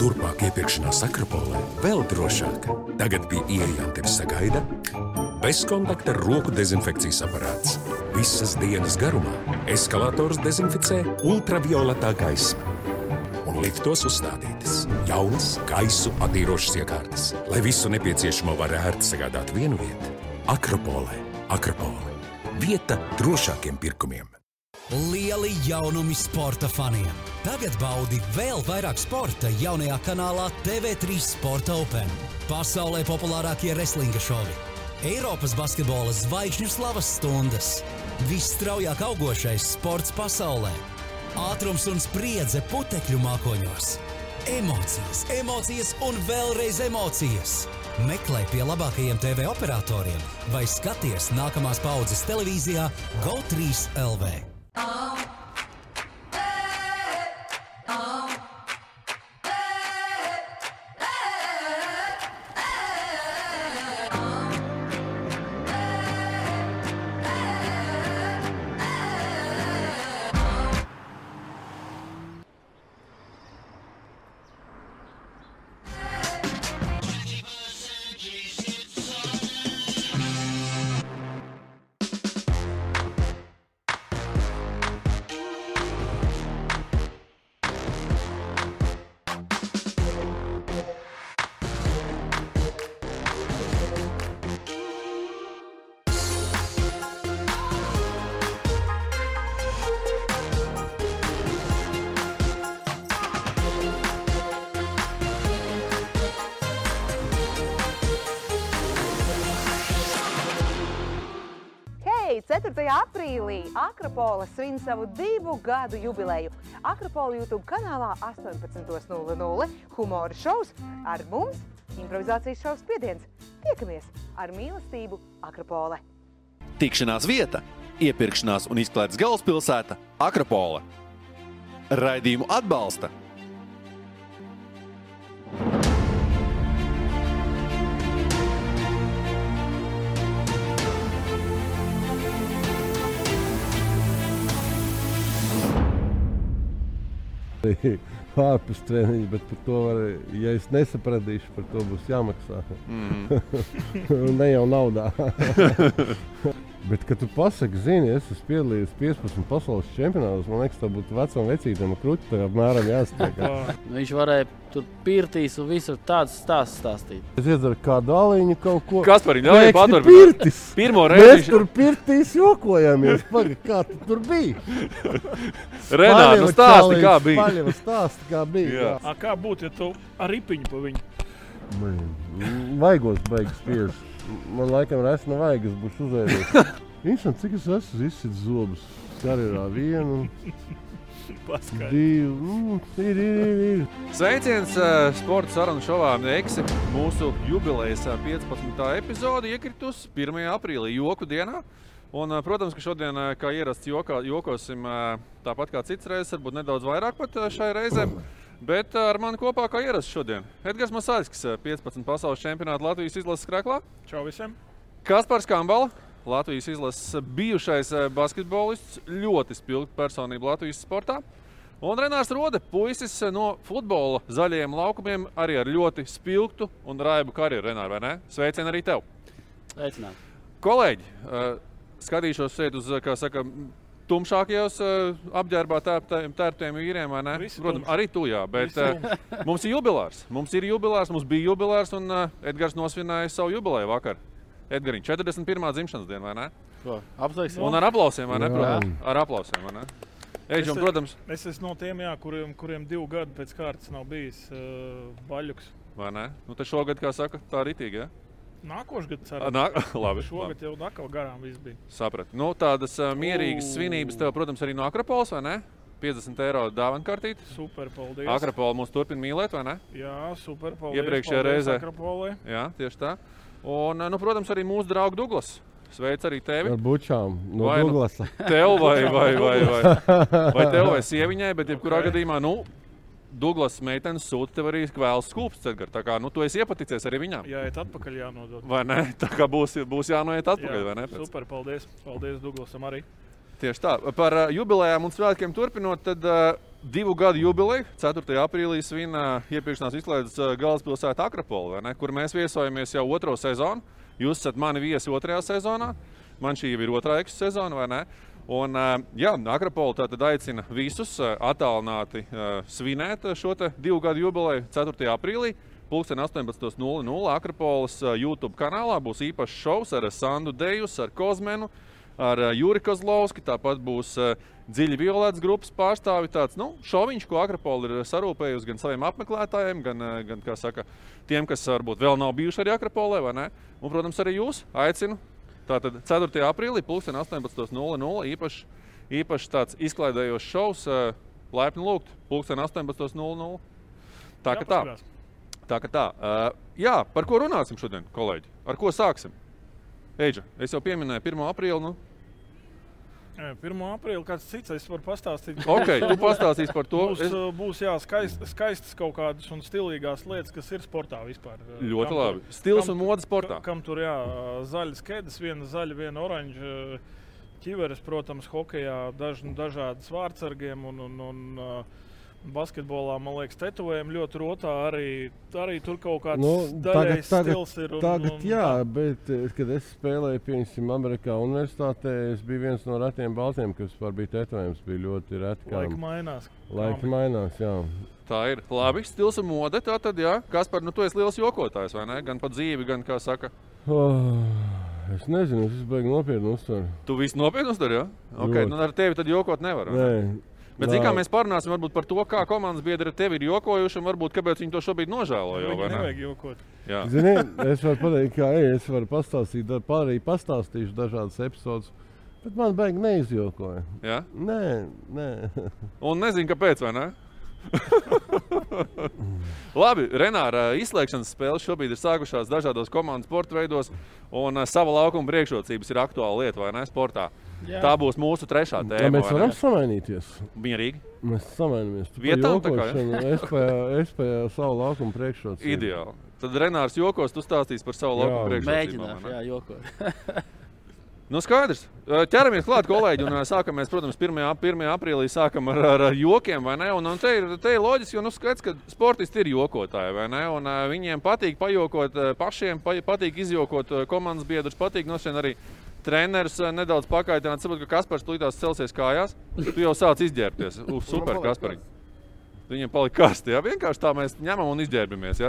Turpmāk iepirkšanās Akropolē vēl drošāk. Tagad pie ieejām tevi sagaida bezkontakta roku dezinfekcijas aparāts. Visas dienas garumā eskalators dezinficē ultravioletā gaisma. Un liftos uzstādītas jaunas gaisu attīrošas iekārtas, lai visu nepieciešamo var ērti sagādāt vienu vietu. Akropolē, Akropole. Vieta drošākiem pirkumiem. Lieli jaunumi sporta faniem! Tagad baudi vēl vairāk sporta jaunajā kanālā TV3 Sporta Open. Pasaulē populārākie wrestlinga šovi, Eiropas basketbola zvaigžņu slavas stundas, visstraujāk augošais sports pasaulē, ātrums un spriedze putekļu mākoņos, emocijas, emocijas un vēlreiz emocijas. Meklē pie labākajiem TV operatoriem vai skaties nākamās paudzes televīzijā GO3 LV. Oh. Akropola svin savu divu gadu jubileju. Akropola YouTube kanālā 18.00 humora šovs ar mums improvizācijas šovs spiediens. Tiekamies ar mīlestību Akropole! Tikšanās vieta, iepirkšanās un izklaides galvaspilsēta - Akropola. Raidījumu atbalsta ārpus treniņa, bet par to var, ja es nesapratīšu, par to būs jāmaksā. Mm. ne jau naudā. bet, kad tu pasaki, zini, es esmu piedalījies 15 pasaules čempionātos, man liekas, tā būtu vecam vecītam kruķi, tā apmēram jāstiek. Viņš varēja tur pirtīs un visur tāds stāsts stāstīt. Es iedzeru kādu aliņu kaut ko. Kas par viņu paturpināt? pirtis. Pirmo Mēs reizi tur pirtīs jokojamies. Paga, kā tu tur bija? Renāri, nu stāsti, kā bija. Paļeva stāsti, kā bija. Jā. Jā. A, kā būtu, ja tu ar ripiņu pa viņu? Man, Vaigos beigas spiež. Man laikam rēs nav vaigas, būs uzēdies. Interesanti, cik es esmu izsit zobus. Karjerā vienu, divu, nu, ir, ir, ir. Sveiciens uh, sporta sarunu šovā Neksi. Mūsu jubilejas uh, 15. epizode iekritus 1. aprīlī, joku dienā. Un, protams, ka šodien, kā ierasts, jokā, jokosim tāpat kā cits reizes, varbūt nedaudz vairāk pat šai reizē. Bet ar mani kopā kā ierasts šodien Edgars Masāļskis, uh, 15 pasaules čempionāta Latvijas izlases krēklā. Čau visiem! Kaspars Kambala, Latvijas izlases bijušais basketbolists, ļoti spilgta personība Latvijas sportā. Un Renārs Rode, puisis no futbola zaļajiem laukumiem, arī ar ļoti spilgtu un raibu karjeru. Renār, vai ne? Sveicien arī tev! Aicināt. Kolēģi, skatīšos šeit uz, kā saka, tumšākajos eh, apģērbā tērptiem- tērptiem vīriem, vai ne? Visi Protams, arī tu, jā. Bet eh, mums ir jubilārs. Mums ir jubilārs, mums bija jubilārs, un eh, Edgars nosvinēja savu jubileju vakar. Edgars, 41. dzimšanas diena, vai ne? Apsveiksim. Un ar aplausiem, vai ne? Protams, ar aplausiem, vai ne? Eģi, un, Es- protams, Es esmu no tiem, jā, kuriem, kuriem divu gadu pēc kārtas nav bijis uh, baļķis. vai ne? Nu, te šogad, kā saka, tā ritīgi, ja? Nākošais gads, arī Nā, labi, šogad labi. jau atkal garām viss bija. Sapratu. Nu, tādas uh, mierīgas U. svinības tev, protams, arī no Akropols, vai ne? 50 eiro dāvana kartīte. Super, paldies. Akropola mūs turpina mīlēt, vai ne? Jā, super, paldies. Iepriekšējā reizē. Akropolē. Jā, tieši tā. Un, nu, protams, arī mūsu draugs Douglas. Sveic arī tevi. Ar bučām no Vai nu- Douglasa. Tev vai, vai, vai, vai, vai tev vai sieviņai, bet jebkurā Ok. gadījumā, nu, Douglas meitenes sūta tev arī kvēls Edgar. Tā kā, nu, tu esi iepaticies arī viņām. Jā, iet atpakaļ jānodod. Vai ne? Tā kā būs, būs jānoiet atpakaļ, vai ne? Pēc- super, paldies. Paldies Duglasam arī. Tieši tā. Par uh, jubilejām un svētkiem turpinot, tad uh, divu gadu jubileju, 4. aprīlī svin uh, iepirkšanās izklaides uh, galvaspilsēta Akropola, kur mēs viesojamies jau otro sezonu. Jūs esat mani viesi otrajā sezonā, man šī ir otrā eksu sezona, vai ne? Un, uh, jā, Akropola tātad aicina visus uh, attālināti uh, svinēt šo divu gadu jubileju 4. aprīlī. Pulksten 18.00 Akropolas YouTube kanālā būs īpašs šovs ar Sandu Dejus, ar Kozmenu, ar Juri Kozlovski. Tāpat būs dziļi violētas grupas pārstāvi. Tāds nu, šoviņš, ko Akropola ir sarūpējusi gan saviem apmeklētājiem, gan, gan saka, tiem, kas varbūt vēl nav bijuši arī Akropolē. Un, protams, arī jūs aicinu. Tātad 4. aprīlī, 18.00 īpašs īpaš tāds izklaidējošs šovs. Laipni lūgt, 18.00. Tā kā tā. Tā kā tā. Uh, jā, par ko runāsim šodien, kolēģi? Ar ko sāksim? Eģa, es jau pieminēju 1. aprīli. Nu, 1. aprīlī kāds cits es varu pastāstīt. ok, tu pastāstīsi par to. Būs, Es, būs jā, skaist, skaistas kaut kādas un stilīgās lietas, kas ir sportā vispār. ļoti Kam labi. Stils kam un modes sportā. ka- Kam tur jā, zaļas ķēdes, viena zaļa, viena oranža. Ķiveres, protams, hokeja daž, dažādas vārdsargiem un, un, un uh, basketbolā, man liekas, tetovējumi ļoti rotā. Arī, arī tur kaut kāds Nu, tagad- tagad- stils ir. Un, Tagad, un, jā, tā. bet, eh, kad es spēlēju, piemēram, Amerikā Universitātē, es biju viens no retiem baltiem, kas vispār bija tetovējums. Bija ļoti reti. Laika mainās. Laika mainās, jā. Tā ir labi. Stils un mode. Tā tad, jā, kas par nu, tu esi liels jokotājs, vai ne? Gan par dzīvi, gan kā saka. Oh, es nezinu, es beigu nopietni uztveru. Tu visu nopietni uztver, jā? Okay, Ļoti. nu, ar tevi tad jokot nevar. vai ne? Nē, Bet, zini, kā mēs parunāsim varbūt par to, kā komandas biedri ar tevi ir jokojuši un varbūt kāpēc viņi to šobrīd nožēlo. Jau, ne? nevajag jokot. Zini, es varu pateikt, kā ej, es varu pastāstīt, arī pastāstīšu dažādas epizodes, bet man beigas neizjokoja. Jā? Nē, nē. Un nezinu, kāpēc, vai ne? Labi, Renāra izslēgšanas spēles šobrīd ir sākušās dažādos komandas sporta veidos, un uh, sava laukuma priekšrocības ir aktuāla lieta, vai ne? Sportā. Jā. Tā būs mūsu trešā Tā tēma. mēs varam samainīties. Mierīgi. Mēs par Vietām tā kā, jokošanu, Es pa savu laukumu priekšrocību. Ideāli. Tad Renārs jokos, tu stāstīsi par savu. Mēģināšu, vai ne? jā, jokot. Nu, skaidrs. Ķeramies klāt, kolēģi. Un, sākam mēs, protams, 1. ap- 1. aprīlī sākam ar, ar, ar jokiem. Un, un te, ir, te ir loģiski, jo nu, skaidrs, ka sportisti ir jokotāji. Un, viņiem patīk pajokot pašiem, pa, patīk izjokot komandas biedrus, patīk no šiem arī. Treneris nedaudz pakaitināt, saprot, ka Kaspars tulītās celsies kājās. Tu jau sāc izģērbties. Uf, super, Kaspari. Viņiem palika karsti. Jā, vienkārši tā mēs ņemam un izģērbamies.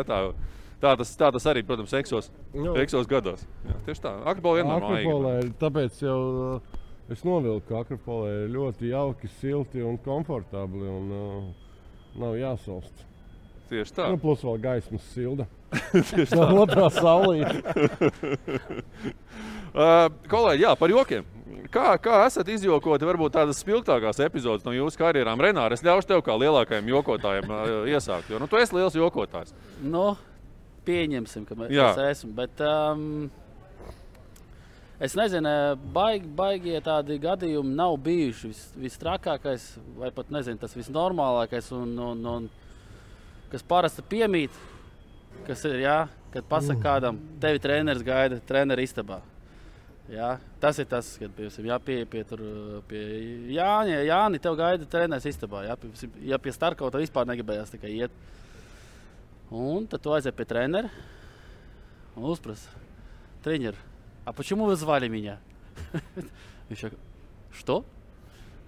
Tā, tas, tā tas arī, protams, eksos, Nu. eksos gados. Jā, tieši tā. Akropolē vienmēr ir tāpēc jau uh, es novilku, ka Akropolē ir ļoti jauki, silti un komfortabli un uh, nav jāsalst. Tieši tā. Nu, plus vēl gaismas silda. Tieši Tā otrā saulē. Uh, kolēģi, jā, par jokiem. Kā, kā esat izjokoti varbūt tādas spilgtākās epizodes no jūsu karjerām? Renāri, es ļaušu tev kā lielākajam jokotājam uh, iesākt, jo nu, tu esi liels jokotājs. Nu, pieņemsim, ka Jā. mēs esam. Bet, um, es nezinu, baigi, baigie tādi gadījumi nav bijuši. Vis, Vistrakākais, vai pat nezinu, tas visnormālākais, un, un, un kas parasti piemīt, kas ir, jā, kad pasakā kādam, tevi treneris gaida treneru istabā. Jā, tas ir tas, kad piemēram, jā, pie, pie, tur, pie Jāņa, Jāni, tev gaida treneris istabā. Jā, pie, ja pie Starkauta vispār negribējās tikai iet. Un tad tu aizej pie trenera un uzprasa, тренер, а почему вы звали меня? Viņš saka, что?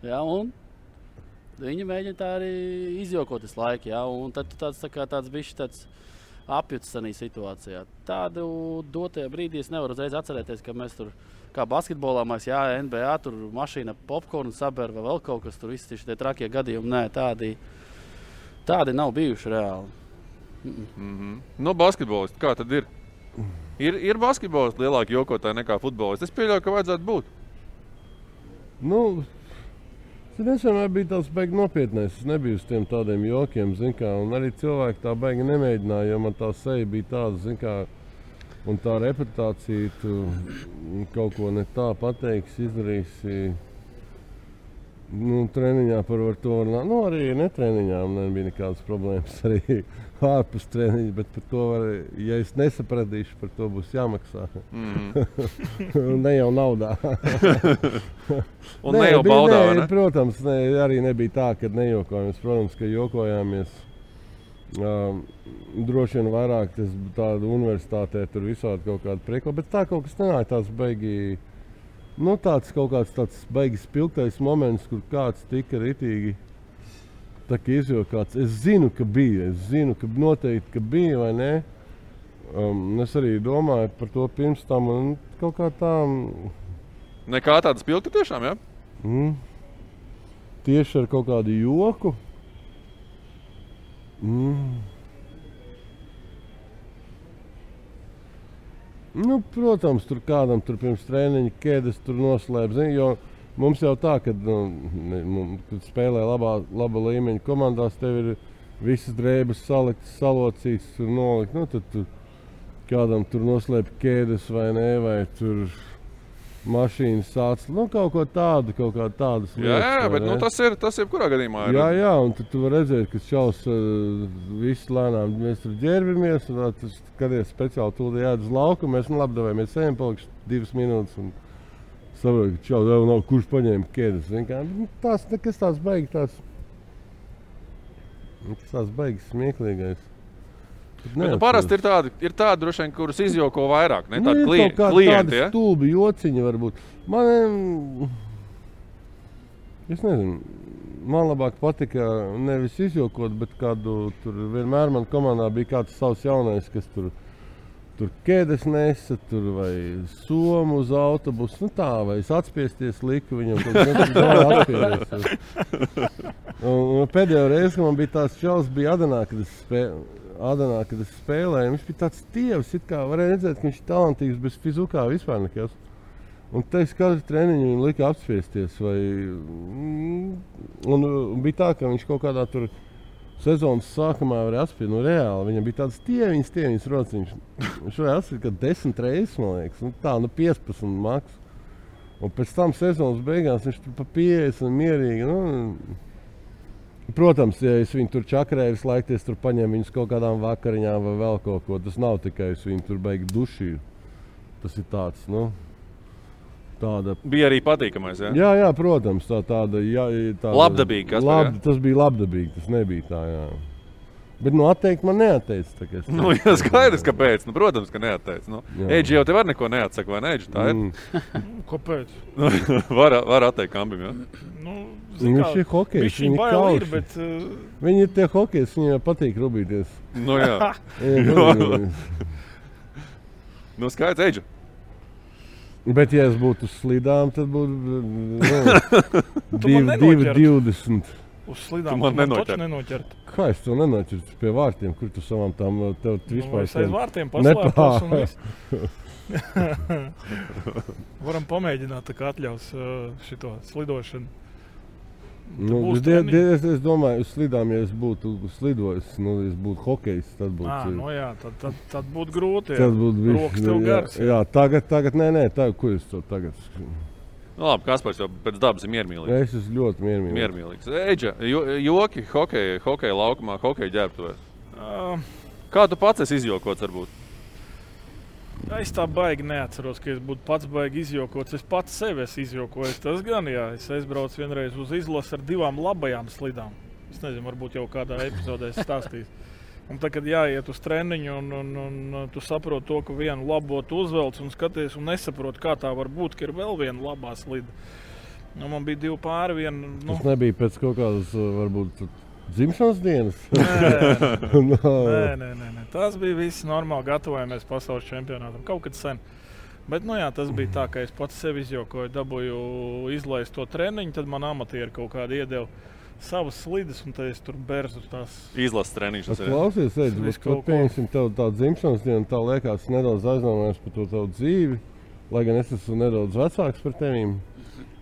Jā, un viņi mēģina tā arī izjokot visu laiku. Jā, un tad tu tāds, tā kā tāds bišķi tāds apjuts tajā situācijā. Tādu dotajā brīdī es nevaru uzreiz atcerēties, ka mēs tur, kā basketbolā, mēs, jā, NBA, tur mašīna popkornu saber vai vēl kaut kas tur, visi šie trakie gadījumi. Nē, tādi, tādi nav bijuši reāli. Mm -hmm. Nu, basketbolists, kā tad ir? Ir, ir basketbolists lielāki jokotāji nekā futbolists. Es pieļauju, ka vajadzētu būt. Nu, es vienmēr biju tāds beigas nopietnais. Es nebiju uz tiem tādiem jokiem, kā, un arī cilvēki tā beigi nemēģināja, jo man tā seja bija tāda, kā, un tā reputācija, tu kaut ko ne tā pateiksi, izdarīsi. Nu, treniņā par var to runāt. Nu, arī netreniņā man nebija nekādas problēmas. Arī ārpus treniņa, bet par to var, ja es nesapratīšu, par to būs jāmaksā. Mm. ne jau naudā. Un ne jau baudā, vai nē, ne? protams, ne, arī nebija tā, ka nejokojāmies. Protams, ka jokojāmies. Um, droši vien vairāk tas tāda universitātē, tur visādi kaut kāda priekla, bet tā kaut kas nenāk tāds beigīgi. Nu, tāds kaut kāds tāds beigas spilgtais moments, kur kāds tika ritīgi tā kā izjokāts. Es zinu, ka bija, es zinu, ka noteikti ka bija, vai ne? Um, es arī domāju par to pirms tam, un kaut kā tā. Nekā tāda spilgta tiešām, jā? Mm, tieši ar kaut kādu joku. Mm. Nu, protams, tur kādam tur pirms treniņa ķēdes tur noslēpts. Mums jau tā, ka, nu, kad spēlē labā, laba līmeņa komandās, tev ir visas drēbes saliktas, salocītas un noliktas. Nu, tad tur kādam tur noslēpj ķēdes vai nē, vai tur mašīnas sācis. Nu, kaut ko tādu, kaut kā tādas Jā, jā, lietas. vai bet nu, tas ir tas, jebkurā gadījumā. Ir. Jā, jā, un tu, tu vari redzēt, ka šaus uh, viss lēnām. Mēs tur ģērbamies, un tad tas skaties speciāli tūlīt jāiet uz lauku. Mēs nu, labi devamies ejam, palikšu divas minūtes. Un saprotu, ka šau vēl nav kurš paņēma ķēdes. Nu, tās nekas tāds beigas, tās. Tas tās beigas smieklīgais. Bet, nu, parasti ir tādi, ir tādi droši vien, kurus izjoko vairāk. Ne? Tādi Nu, klien, kādi klienti. Ja? stulbi jociņi varbūt. Man, es nezinu, man labāk patika nevis izjokot, bet kādu tur vienmēr man komandā bija kāds savs jaunais, kas tur. Tur ķēdes nesa, tur vai somu uz autobusu. Nu tā, vai es atspiesties liku viņam, atspieties. Un, un pēdējo reizi, kad man bija tāds čels, bija Adanā, kad es, spē, Adanā, kad es spēlēju. Viņš bija tāds tievs, varēja redzēt, ka viņš ir talantīgs, bet fizikā vispār nekas. Un te es katru treniņu viņu liku apspiesties. Vai, mm, un, un bija tā, ka viņš kaut kādā tur sezonas sākumā varēja apspiest. Nu, reāli viņam bija tāds tieviņš, tieviņš rociņš. Viņš varēja apspiest kaut desmit reizes, man liekas. Nu, tā, nu 15 maks. Un pēc tam sezonas beigās viņš tur pa 50 un mierīgi. Nu, Protams, ja es viņu tur čakarēju, visu laiku es tur paņēmu viņus kaut kādām vakariņām vai vēl kaut ko. Tas nav tikai es viņu tur beigtu dušīju. Tas ir tāds, nu, tāda. Bija arī patīkamais. Ja? Jā, jā, protams, tā tāda. Jā, tāda Labdabīgi, Kaspar, Lab, jā? tas bija labdabīgi, tas nebija tā, jā. Bet, nu, atteikt man kā es Nu, jā, skaidrs, kāpēc. Nu, protams, ka neatteicis. Nu, Jā. Eģi jau te var neko neatsaka, vai ne? Eģi, tā ir. Mm. Kāpēc? Nu, var, var atteikt kambim. Ja? Nu, Viņš ir hokejs, Viņš ir, kauši. bet uh, Viņi ir tie hokeji, viņiem patīk rubīties. Nu, jā. Viņiem patīk. Nu, skaidrs, Eģi. Bet, ja es būtu slidām, tad būtu nu, Tu man 2, nenoķertu. 20. uz slidām Tu man nenoķert. nenoķert. Kā es to nenoķertu pie vārtiem, kur tu savām tām tev Nu, vispār es aiz vārtiem viss. Varam pamēģināt, kā atļaus uh, šito slidošanu. Nu, es, die, die, es, es domāju, uz slidām, ja es būtu slidojis, nu, es būtu hokejs, tad būtu. Ā, nu jā, tad, tad, tad būtu grūti. jā. Tad būtu. Rokas tev jā, jā, tagad, tagad, nē, nē, tā, ko es to tagad? Nu, labi, Kaspars jau pēc dabas ir miermīlīgs. Es esmu ļoti. Miermīlīgs. Eģi, jo, joki, hokeja, hokeja laukumā, hokeja ģērbtuvē. Uh, Kā tu pats esi izjokots varbūt? Es tā baigi neatceros, ka es būtu pats baigi izjokots. Es pats sevi esmu izjokojis. Tas gan, jā, es aizbraucu vienreiz uz izlasi ar divām labajām slidām. Es nezinu, varbūt jau kādā epizodē es stāstīju. Un tad, kad jāiet uz treniņu, un, un, un tu saproti to, ka vienu labo tu uzvelc un skaties, un nesaproti, kā tā var būt, ka ir vēl viena labā slida. Nu, man bija divi pāri. Viena, nu, Tas nebija pēc kaut kādas, varbūt, dzimšanas dienas. nē, no, Nē, nē, nē, nē. Tas bija viss normāli. Gatavojamies pasaules čempionātam kaut kad sen. Bet nu, jā, tas bija tā, ka es pats sev izjokoju, dabūju izlaist to treniņu, tad man amatieri kaut kādi iedeva savas slides, un tad es tur bērnu tās. Izlases treniņš. tas. Klausies, Edž, bet kaut pieņemsim tev tādu dzimšanas dienu, tā liekas nedaudz aizdomājies par to tavu dzīvi, lai gan es esmu nedaudz vecāks par tevīm.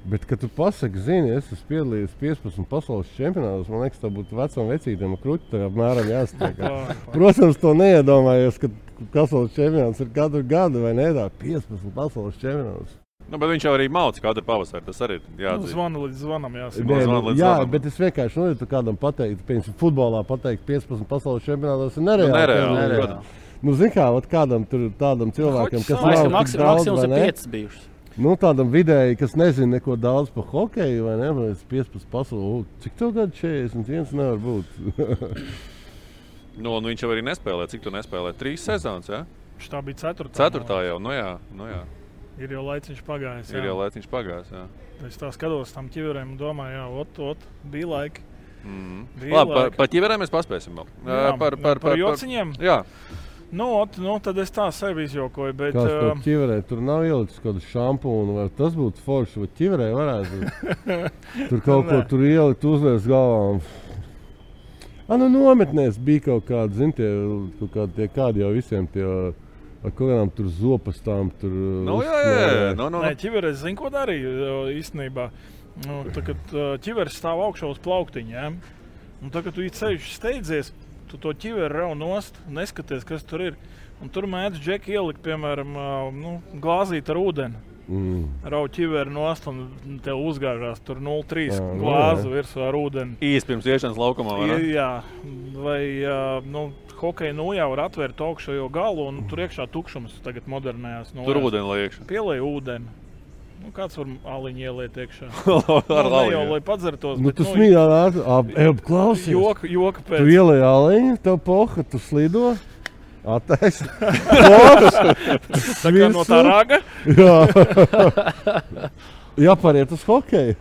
Bet, kad tu pasaki, zini, es esmu piedalījies 15 pasaules čempionātos, man liekas, tā būtu vecam vecītam tā apmēram jāsaka. Protams, to neiedomājies, ka pasaules čempionāts ir katru gadu vai ne tā 15 pasaules čempionāts. Nu, bet viņš jau arī mācīja katru pavasari. Tas arī ir Nu, jāatzīst. zvana līdz zvanam, jāsaka. Nē, nu, jā, zvanam. bet es vienkārši nu, ja kādam pateiktu, piemēram, futbolā pateikt 15 pasaules čempionātos, ir nereāli. nereāli, Tev- nereāli. Nu, zini, kā ot kādam tur, tādam cilvēkam, kas nav sāk- tik Maksim, daudz, maksimums vai ir ne? piecas bijušas. Nu, tādam vidēji, kas nezina neko daudz par hokeju, vai ne? Vai es 15 pasaules, cik tev gadu 41 nevar būt. Nu, un viņš jau arī nespēlē. Cik tu nespēlē? Trīs sezonas. Ja? Viņš tā bija ceturtā. Ceturtā jau. Nu, jā, nu, jā. Ir jau laiciņš pagājis. Ir jau laiciņš pagājis. Jā. Es tā skatos tam ķiverēm un domāju, jā, ot, ot, bija laika. Mm. Labi, par, par ķiverēm mēs paspēsim vēl. Jā, Ā, par, par, par jociņiem? Jā, Nu, ot, nu, tad es tā sevi izjokoju. Bet, uh, tam ķiverē tur nav ielicis kaut kādu šampūnu, vai tas būtu forši, vai ķiverē varētu būt. Tur kaut ko Nē. tur ielikt, uzliek galvā. un- Ah, nu, nometnēs bija kaut kādi, zini, tie, kaut kādi, tie kādi jau visiem tie ar kaut kādām tur zopastām. Tur, nu, jā, jā, jā. Nu, nu, Nē, nu. ķiveres zina, ko darīja īstenībā. Nu, tā, kad ķiveres stāv augšā uz plauktiņa, ja? un tā, kad tu ceļš steidzies, tu to ķiveri rauj nost, neskaties, kas tur ir. Un tur mēdz džeki ielikt, piemēram, nu, glāzīt ar ūdeni. Mm. Rauj ķiveri nost un tev uzgāžās tur 0,3 Jā, nu, glāzi virsū ar ūdeni. Īsti pirms iešanas laukumā. vai jā, vai nu, hokeja nu jau var atvērt augšējo galu un tur iekšā tukšums tagad modernējās. Nu, Tur ūdeni liekš. Pielēja ūdeni. Nu, kāds var aliņu ieliet iekšā? Ar nu, ne jau, lai padzertos. Nu, bet, tu smīļā ap klausies. Joka, joka Tu pēc. ielēji aliņu, tev poha, tu slido. Attaisno. Tā kā no tā raga. Jā. Jāpāriet uz hokeju.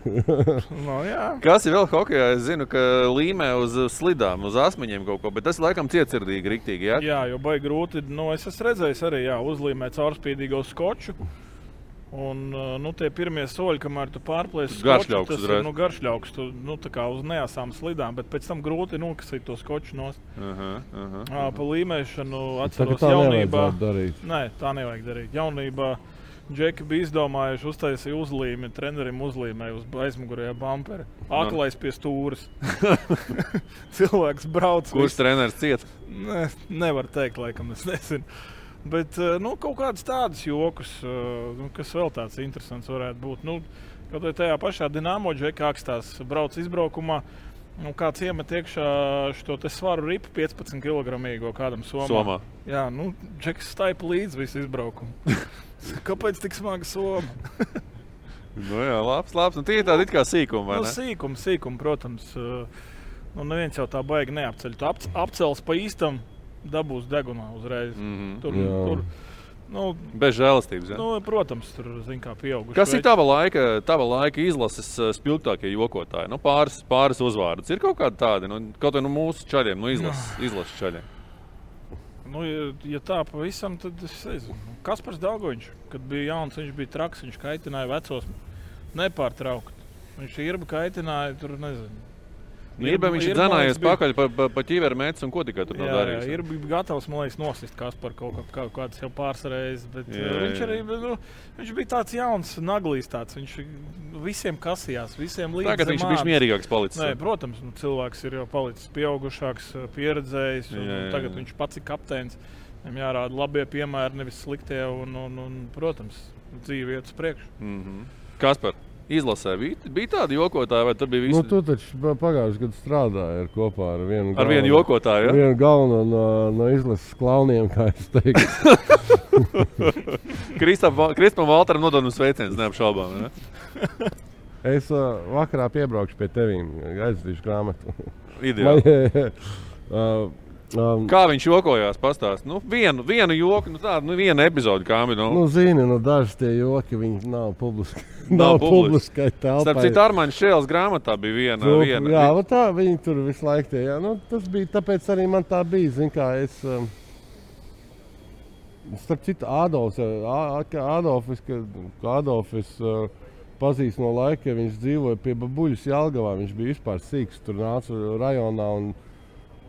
No, jā. Kas ir vēl hokeja? Es zinu, ka līmē uz slidām, uz asmeņiem kaut ko, bet tas laikam cietsirdīgi, riktīgi. Ja? jā, jo baigi grūti. Nu, es esmu redzējis arī jā, uzlīmēt caurspīdīgo skoču. Un uh, nu, tie pirmie soļi, kamēr tu pārplēsi skoču, Garšļauks tas ir nu, garšļauks. Tu, nu, kā uz neasām slidām, bet pēc tam grūti nokasīt to skoču nost. Aha, aha. Ā, Pa līmēšanu Tagad atceros tā jaunībā. darīt. Nē, tā nevajag darīt. Jaunībā Džeki bija izdomājuši uztaisīt uzlīmi, trenerim uzlīmēja uz aizmugurējā bumperi. Aklais pie stūres. Cilvēks brauc. Kurš viss- treneris ciet? Ne, nevar teikt, laikam, es nezinu. Bet eh, nu, kaut kādas tādas joks, eh, nu, kas vēl tāds interesants varētu būt. Nu, kaut vai tajā pašā dīnāmo džekā akstās brauc izbraukumā. Nu, kāds iemet iekšā šo svaru ripu 15 kg kādam somam. Somā. Jā, nu, džeks staipa līdzi visu izbraukumu. Kāpēc tik smaga soma? Nu, jā, labs, labs. Nu, tie ir tādi kā sīkumi, Nu, sīkumi, sīkumi, protams. eh, Nu, neviens jau tā baigi neapceļ. Tu ap, apcels pa īstam, dabūs degunā uzreiz. Mhm. Tur, Jā. tur, nu, Bez žēlastības. Ja? nu, protams, tur kā pieauguši. Kas ir tava laika, tava laika izlases uh, spilgtākie jokotāji? Nu, pāris, pāris uzvārdus. Ir kaut kādi tādi, nu, kaut vai no mūsu čaļiem, no izlases, izlases čaļiem. Nu, ja, ja tā pavisam, tad es nezinu. Kas par Dārgoņš? Kad bija jauns, viņš bija traks, viņš kaitināja vecos nepārtraukti. Viņš ir kaitināja, tur nezinu. Nu, ir, viņš ir dzinājis pakaļ pa, pa, pa ķīveru mētas un ko tikai tur darījis. ir gatavs, man liekas, nosist kas par kaut, kā, kaut kādas jau pāris reizes. Bet Jā, jā, viņš jā. arī nu, viņš bija tāds jauns, naglīs. Tāds. Viņš visiem kasījās, visiem līdzi. Tagad viņš ir mierīgāks palicis. Nē, protams, nu, cilvēks ir jau palicis pieaugušāks, pieredzējis. Un, Jā, jā. Tagad viņš pats ir kapteinis. Viņam jārāda labie piemēri, nevis sliktie. Un, un, un, protams, dzīve iet uz priekšu. Mm -hmm. Kas par izlasē bija, bija tādi jokotāji, vai tur bija visi? Nu, tu taču pa- pagājušajā gadā strādāji ar, kopā ar vienu Ar vienu jokotāju. Ja? Vienu galveno no, no izlases klauniem, kā es teiktu. Kristapam Kristapam Valteram nododam sveicienus, neapšaubām. Ne? Es uh, vakarā piebraukšu pie tevis, aizdīšu grāmatu. Ideāli. uh, um, Kā viņš jokojās, pastāstīt. Nu, vienu, vienu joku, nu, tādu nu, vienu epizodi, kā bija. Nu, Nu, zini, nu, daži tie joki, viņi nav publiski. Nav publiski. Starp citu, Armāņa Šēles grāmatā bija viena. Nu, viena jā, va tā viņi tur visu laiku tie. Jā, nu, tas bija tāpēc arī man tā bija. Zin, kā es, um, starp citu, Adolfs, Adolfs, Adolfs uh, pazīst no laika, kad viņš dzīvoja pie Babuļas Jālgavā. Viņš bija vispār sīks, tur nāca rajonā un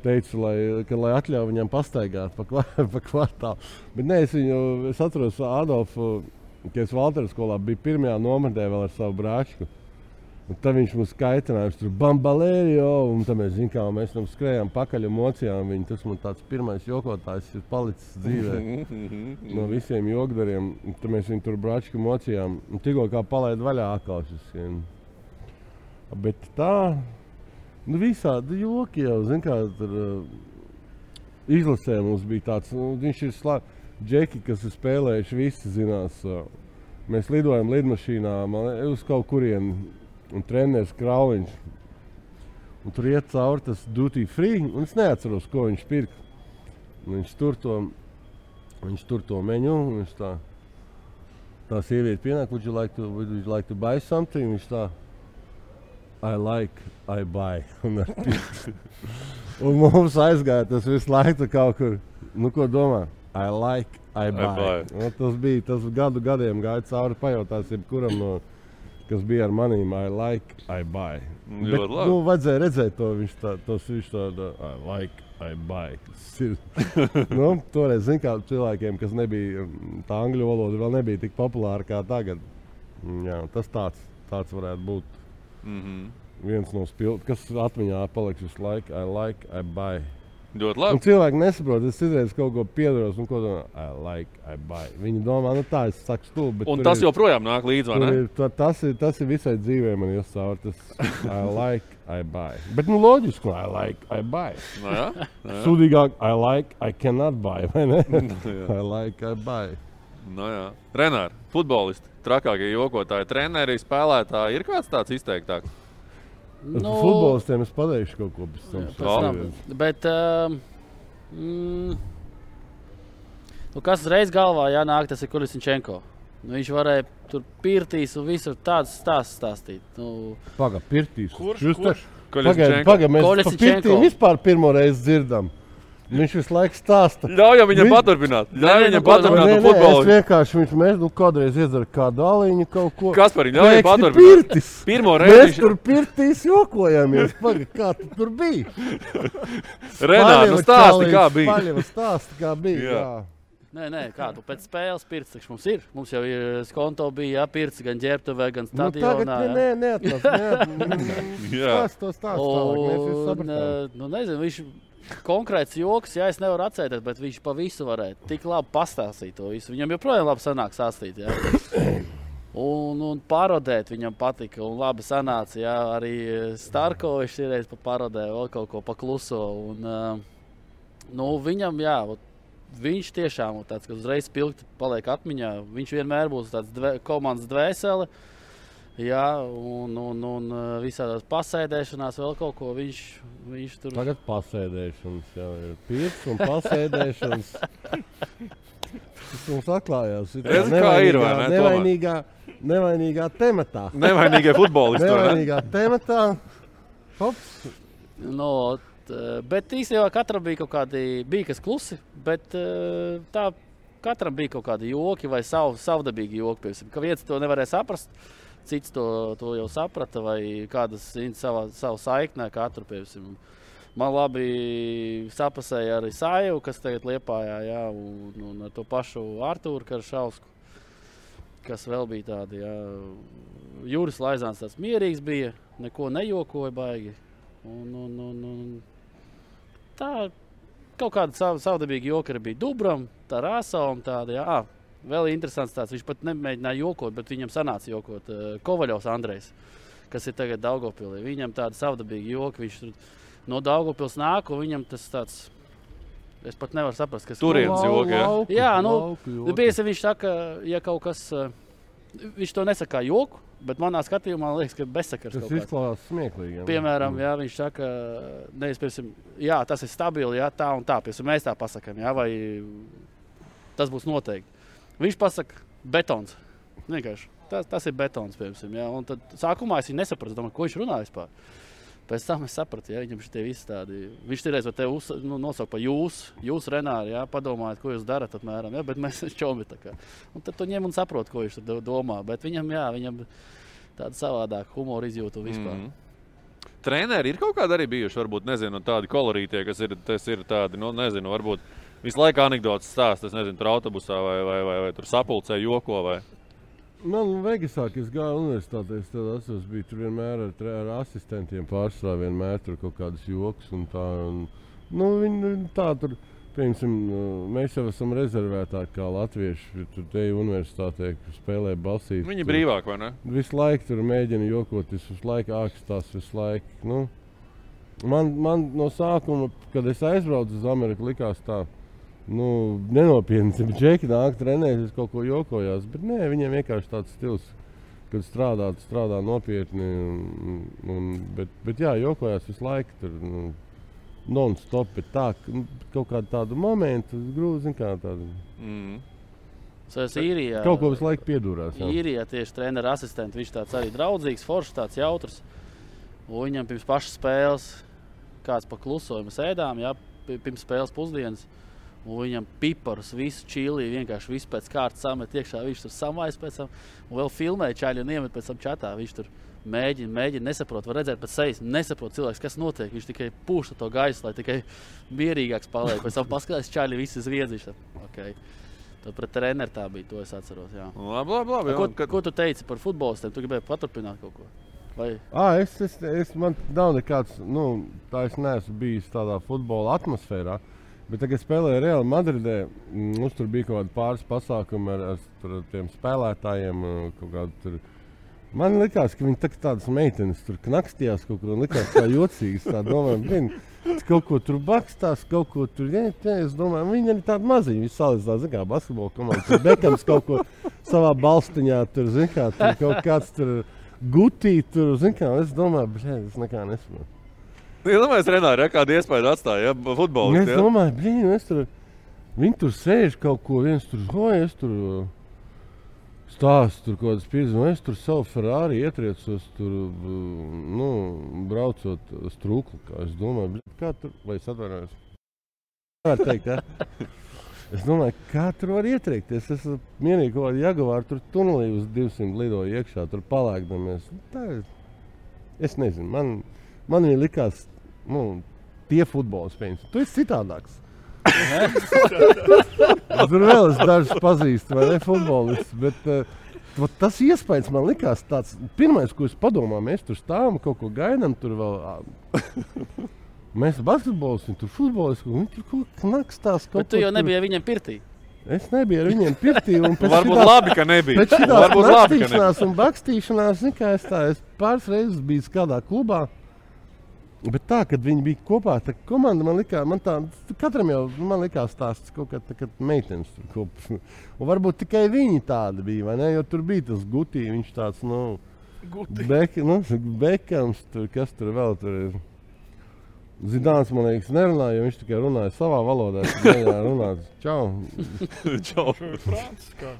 teica, lai, ka, lai atļauj viņam pastaigāt pa, pa kvartālu. Bet nē, es viņu, es atceros Adolfu, kad es Valteras skolā biju pirmajā nometnē vēl ar savu brāčku. Un tad viņš mums kaitināja, tur bambalērio, un tad mēs zinām, kā mēs tam skrējām pakaļ un mocījām viņu. Tas man tāds pirmais jokotājs ir palicis dzīvē. no visiem jogdariem. Un Tad mēs viņu tur brāčku mocījām. Un tikko kā palaid vaļā atkal šis. Bet tā, nu visādi joki jau, zin kā, tur uh, izlasē mums bija tāds, nu, viņš ir slavs. Džeki, kas ir spēlējuši, visi zinās. Uh, mēs lidojam lidmašīnā lie- uz kaut kurienu, un treneris Krauliņš. Un tur iet cauri tas duty free, un es neatceros, ko viņš pirka. Un Viņš tur to, viņš tur to menu, viņš tā, tā sieviete pienāk, would you like to, would you like to buy something? Viņš tā, I like, I buy. Un, un mums aizgāja tas visu laiku kaut kur, nu ko domā? I like, I buy. Un tas bija tas gadu gadiem gāja cauri, pajautās jebkuram no, kas bija ar manīm, I like, I buy. Mm, Bet, nu, vajadzēja redzēt to, viņš tā, tos viņš tāda, I like, I buy. Nu, toreiz, zin kā cilvēkiem, kas nebija, mm, tā angļu valoda vēl nebija tik populāra kā tagad. Mm, Jā, tas tāds, tāds varētu būt Mhm. Viens no spilgtiem, kas atmiņā paliks visu laiku. I like, I buy. Ļoti Un labi. cilvēki nesaprot, es citreiz kaut ko piedaros, un ko domā, I like, I buy. Viņi domā, nu tā es saku stulbi. Un tas ir- joprojām nāk līdzi, vai ne? ir, ta, tas, ir, tas ir visai dzīvē, man jāsaka, tas I like, I buy. Bet, nu, loģiski, I like, I buy. Nu, jā, jā. Sudīgāk, I like, I cannot buy. vai ne? jā. I like, I buy. Nu, jā. Renāri, futbolisti, trakākie jokotāji, treneri, spēlētāji. Ir kāds tāds izteiktāks? Nu, Futbolistiem es pateikšu kaut ko pēc tam. Jā, pēc tam. Bet, um, mm, nu, kas uzreiz galvā jānāk, tas ir Kulisinčenko. Nu, viņš varēja tur pirtīs un visur tādas stāstus stāstīt. Nu, Pagaid, pirtīs. Kurš? Kurš? Pagaid, pagaid, mēs par pirtīm vispār pirmo reizi dzirdam. Viņš visu laiku stāsta. Ļauj viņam Vi- paturpināt. Nē, Ļauj nē, viņam nu, paturpināt Nē, par nē, es futbolu. vienkārši viņš mēs nu, kādreiz iedzeru kādu aliņu kaut ko. Kas par viņu? Ļauj viņam Pēkšņi paturpināt. pirtis. Pirmo Mēs reizi tur pirtīs jokojamies. Paga, kā tu tur bija? Renāri, nu stāsti, kā bija. Paļeva stāsti, kā bija. Jā. Jā. nē, nē, kā tu pēc spēles taču mums ir. Mums jau ir skonto bija jāpirts gan ģērbtuvē, gan Nu, tagad stadionā. ne, jā. nē, neatlas, neatlas. Jā. Un, sapratām. eh, nu, nezinu, viņš konkrēts joks, ja es nevaru atcerēties, bet viņš pa visu varēja tik labi pastāstīt to visu. Viņam joprojām labi sanāk stāstīt. Jā. Un, un parodēt viņam patika. Un labi sanāca. Jā, arī Starkovičs ir reizes parodē, vēl kaut ko pakluso. Un, uh, nu, viņam, jā, viņš tiešām tāds, kas uzreiz spilgti paliek atmiņā. Viņš vienmēr būs tāds dvē, komandas dvēsele. Jā, un, un, un uh, visādās pasēdēšanās vēl kaut ko viņš, viņš tur Tagad pasēdēšanas jau ir pirts un pasēdēšanas. Tas mums atklājās. it kā Redzi, kā ir, vai ne? Nevainīgā, nevainīgā tematā. Nevainīgie futbolisti. vai ne? Nevainīgā tematā. Hops. No, t, bet īstenībā katram bija kaut kādi, bija kas klusi, bet eh, tā katram bija kaut kādi joki vai sav, savdabīgi joki. Piemēram, ka viens to nevarēja saprast, cits to, to jau saprata, vai kādas ir savā, savu saiknē katru. Piemēram. Man labi sapasēja arī Sāju, kas tagad liepājā, jā, un, un ar to pašu Artūru Karšausku, kas vēl bija tādi, jā. Jūras Laizāns tāds mierīgs bija, neko nejokoja baigi. Un, un, un, un tā kaut kāda sav, savdabīga joka arī bija Dubram, tā rāsa un tāda. Jā, Ā, vēl interesants tāds, viņš pat nemēģināja jokot, bet viņam sanāca jokot uh, Kovaļovs Andrejs, kas ir tagad Daugopilī. Viņam tāda savdabīga joka, viņš tur no Daugopils nāk, un viņam tas tāds, es pat nevaru saprast, kas Lau- joki, jā? nu, joki. Bieži viņš saka, ja kaut kas, uh, viņš to nesaka kā joku, bet manā skatījumā man liekas, ka bezsakars Tas izklausās smieklīgi. Piemēram, jā, viņš saka, nevis, piemēram, jā, tas ir stabils, jā, tā un tā. Piemēram, mēs tā pasakām, jā, vai tas būs noteikti. Viņš pasaka, betons. Vienkārši. Tas, tas ir betons, piemēram. Jā, un tad sākumā es nesapratu, domāju, ko viņš runā vispār. Pēc tam es sapratu, ja viņam šie visi tādi. Viņš toreiz te uz, nu, nosauca par jūs, jūs Renāri, jā, padomājiet, ko jūs darat apmēram. Jā, bet mēs esam čomi. tad tu ņem un saproti, ko viņš tur do- domā. Bet viņam, jā, viņam tāda savādāka humora izjūta vispār. Mhm. Treneri ir kaut kādi arī bijuši, varbūt nezinu, tādi kolorītie, kas ir, ir tādi, nu, nezinu, varbūt visu laiku anekdotas stāsta. Es nezinu, tur autobusā vai, vai, vai, vai tur sapulcē joko. Vai. Man Vegasā, kad es gāju universitātē, es tad atceros, biju tur vienmēr ar, ar asistentiem pārsvarā vienmēr tur kaut kādas joks un tā. Un, nu, viņi tā tur, piemēram, mēs jau esam rezervētāki kā latvieši. Tur te universitātē spēlē basīt. Viņi ir brīvāki, vai ne? Visu laiku tur mēģina jokoties, visu laiku ākstās, visu laiku. Nu, man, man no sākuma, kad es aizbraucu uz Ameriku, likās tā, nu, nenopietni. Bet džeki nāk trenēties, kaut ko jokojās. Bet nē, viņiem vienkārši tāds stils. Kad strādā, tad strādā nopietni. Un, un, bet, bet jā, jokojās visu laiku. Tur, nu, Non-stop, bet tā, nu, kaut kādu tādu momentu, grūti, kā tādu. Mm. Ir īrijā. Kaut ko visu laiku piedūrās. jā. Īrijā tieši treneris asistents. Viņš tāds arī draudzīgs, foršs, tāds jautrs. Un viņam pirms pašas spēles kāds pa klusojumu sēdām, jā, pi- pirms spēles pusdienas. Un viņam piparus, visu čili, vienkārši visu pēc kārtas samet iekšā. Viņš tur samais pēc tam, un vēl filmēja čaļu un iemet pēc tam čatā. Viņš tur mēģina, mēģina, nesaprot, var redzēt pēc sejas, nesaprot cilvēks, kas notiek. Viņš tikai pūš to gaisu, lai tikai mierīgāks paliek. Pēc tam paskatās čaļi, visi zviedzi. Okay. Tad pret treneru tā bija, to es atceros. Jā. Labi, labi. labi Ko, kad- ko tu teici par futbolistiem? Tu gribēji paturpināt kaut ko? Vai À, es, es, es, man nav nekāds, nu, tā es neesmu bijis tādā futbola atmosfērā. Bet, kad es spēlēju Real Madridē, mm, mums tur bija kaut kādi pāris pasākumi ar, ar, ar tiem spēlētājiem. Tur. Man liekas, ka viņi tā, tādas meitenes tur knakstījās kaut kur un likās tā jocīgas. Tā domāju, blin, kaut ko tur bakstās, kaut ko tur domāju, viņi ir tādi maziņi. Viņi salīdzinās, kā basketbola komanda. Tur Bekams kaut ko savā balstiņā, tur, zin kā, tur kaut kāds tur gutīt, tur, zin kā, es domāju, blin, es nekā nesaprotu. Domāju, Renāri, ja, kādu iespēju atstāja ja, Un futbolists. Es Ja? domāju, blīn, es tur, viņi tur sēž kaut ko, viens tur hoja, es tur uh, stāstu tur kaut kādas pieredzes, es tur savu Ferrari ietriecos, tur, uh, nu, braucot uz trūklu, es domāju, blīn, kā tur, vai es atvainojos? Var teikt, ja? Es domāju, kā tur var ietriekties. Es esmu mierīgi kaut kādā Jaguārā, tur tunelī uz 200 lidoju iekšā, tur palēkdamies. Tā Es nezinu, man, man viņa likās, nu, tie futbola spēļi. Tu esi citādāks. Tur vēl es dažus pazīstu, vai ne futbolistus. Bet uh, tas iespējas man likās tāds, pirmais, ko es padomāju, mēs tur stāvam, kaut ko gaidām, tur vēl. Mēs esam basketbolisti, viņi tur futbolisti, viņi tur kaut kā knakstās. kaut Bet tu jau tur- nebija viņiem pirtī. Es nebiju ar viņiem pirtī. Varbūt šitās- labi, ka nebija. Pēc nebija. bakstīšanās un bakstīšanās, kā es tā, es pāris reizes biju kādā klubā. Bet tā, kad viņi bija kopā, tā komanda man likās, man tā, katram jau man likās tās kaut kā tā, kad meitenes tur kopā. Un varbūt tikai viņi tādi bija, vai ne? Jo tur bija tas gutī, viņš tāds, nu, Guti. Bek, nu Bekams, tur, kas tur vēl tur ir. Zidāns man liekas, nerunāja, jo viņš tikai runāja savā valodā. Nevarēja runāt. Čau! Čau.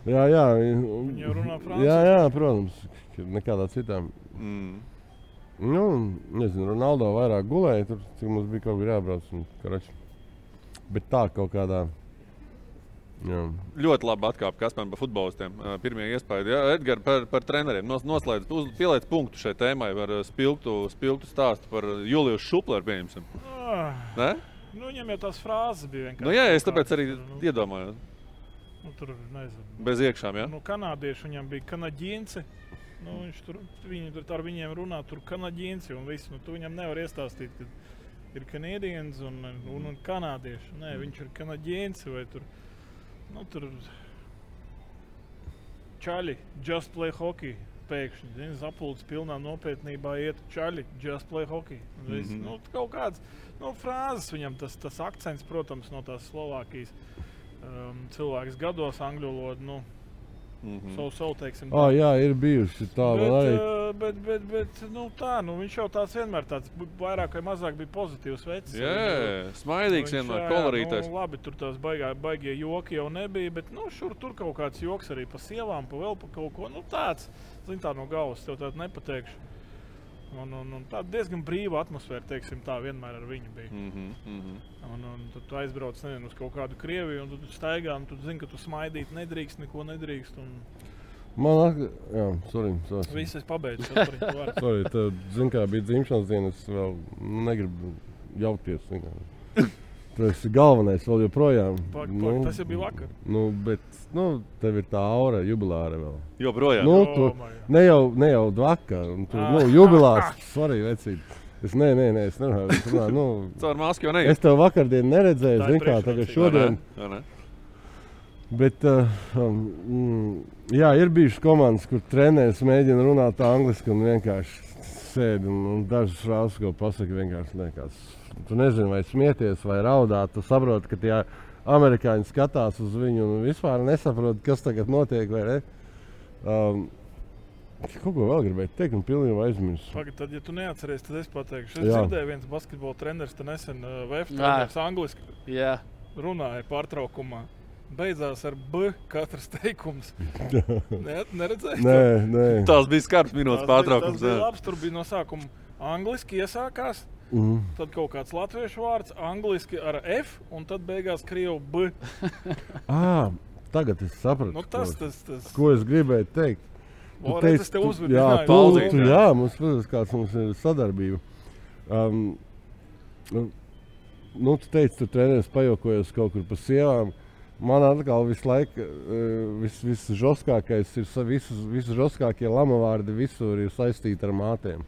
Jā, jā, Viņi jau runā franciski. jā, jā, protams, nekādā citā. Mm. Nu, nezinu, Ronaldo vairāk gulēja, tur mums bija kaut kā jābrauc. un, karač. Bet tā kaut kādā. Jā. Ļoti labi atkāpja Kaspars par futbolistiem. Pirmie iespējas, ja Edgars, par, par treneriem. Nos, noslēdz, uz, pieliec punktu šai tēmai ar spilgtu, spilgtu stāstu par Juliju Šupleru. Pieņemsim. Ah, Ne? Nu, viņam jau tās frāzes bija vienkārši. Nu, jā, es tāpēc arī nu, iedomājos. Nu, tur, nezinu. Bez iekšām, ja? Nu, kanādieši viņam bija kanādienci. Nu, viņš tur, viņi tur ar viņiem runā, tur kanādienci un viss. Nu, tu viņam nevar iestāstīt, ka ir kanādiens un, un, un kanādieši. Nē, viņš ir kanādienci vai tur. Nu, tur čaļi, just play hockey. Pēkšņi zini, zapulcis pilnā nopietnībā iet čaļi, just play hockey. Mm Mhm. -hmm. nu, kaut kāds nu, frāzes viņam, tas, tas akcents, protams, no tās Slovākijas um, cilvēks gados, angļu valodā. Nu, Mhm. Savu savu, teiksim, Oh, jā, ir bijuši tā, bet, arī. uh, bet, bet, bet nu, tā, nu, viņš jau tāds vienmēr tāds vairāk vai mazāk bija pozitīvs vecs. Jā, smaidīgs, Viņš, vienmēr kolorītais. Nu, labi, tur tās baigā, baigie joki jau nebija, bet nu, šur tur kaut kāds joks arī pa sievām, pa vēl pa kaut ko. Nu, tāds, zin tā no galvas, tev tādu nepateikšu. Un, un, un tāda diezgan brīva atmosfēra, teiksim, tā vienmēr ar viņu bija. Mhm, mhm. Un, un tad tu aizbrauc nezinu, uz kaut kādu Krieviju, un tu tur staigā, un tu zini, ka tu smaidīt nedrīkst, neko nedrīkst. Un Man liekas, jā, sorry. sorry. viss es pabeidzu. Sorry, tu tev, zin, kā bija dzimšanas diena, es vēl negribu jauties. zini kā. Tas ir galvenais vēl joprojām. Pak, pak, Nu, tas jau bija vakar. Nu, bet nu, tev ir tā aura, jubilāra vēl. Joprojām. Nu, Oh tu, God. ne jau, ne jau vakar, un tu, nu, jubilārs, svarīgi vecīt. Es nē, nē, nē, es nevaru. Es, runāju, nu, Caur masku jau es neiet. tev vakardien neredzēju, zinu, kā tagad šodien. Vai ne? Bet, uh, um, mm, jā, ir bijušas komandas, kur treneris mēģina runāt angliski un vienkārši sēdi un, un dažas frāzes, ko pasakā, vienkārši liekas. Tu nezini, vai smieties vai raudāt. Tu saproti, ka tie amerikāņi skatās uz viņu un vispār nesaprot, kas tagad notiek. Um, Kaut ko vēl gribēju teikt, un pilnībā aizmirsu. Pagaid, tad, ja tu neatceries, tad es pateikšu. Es Jā. dzirdēju, viens basketbola treneris nesen uh, treneris angliski Jā, runāja pārtraukumā. Beidzās ar B katrs teikums. Ne, neredzēji? to? Nē, nē. Tas bija skarbs minūtes pārtraukums. Tas bija labs. Tur bija no sākuma angliski iesākās. Mm. Tad kaut kāds latviešu vārds, angliski ar F, un tad beigās krievu B. À, tagad es sapratu, Nu, tas, ko, tas, tas. ko es gribēju teikt. Tu O, teici, redz, es tev tu- uzvedu, Jā, tu, paldies. tu, jā, mums, protams, kāds mums ir sadarbība. Um, nu, nu, tu teici, tu treneris pajokojies kaut kur pa sievām. Man atkal visu laiku uh, vis, visžoskākais ir sa- visus, visžoskākie lamavārdi visur ir saistīti ar mātēm.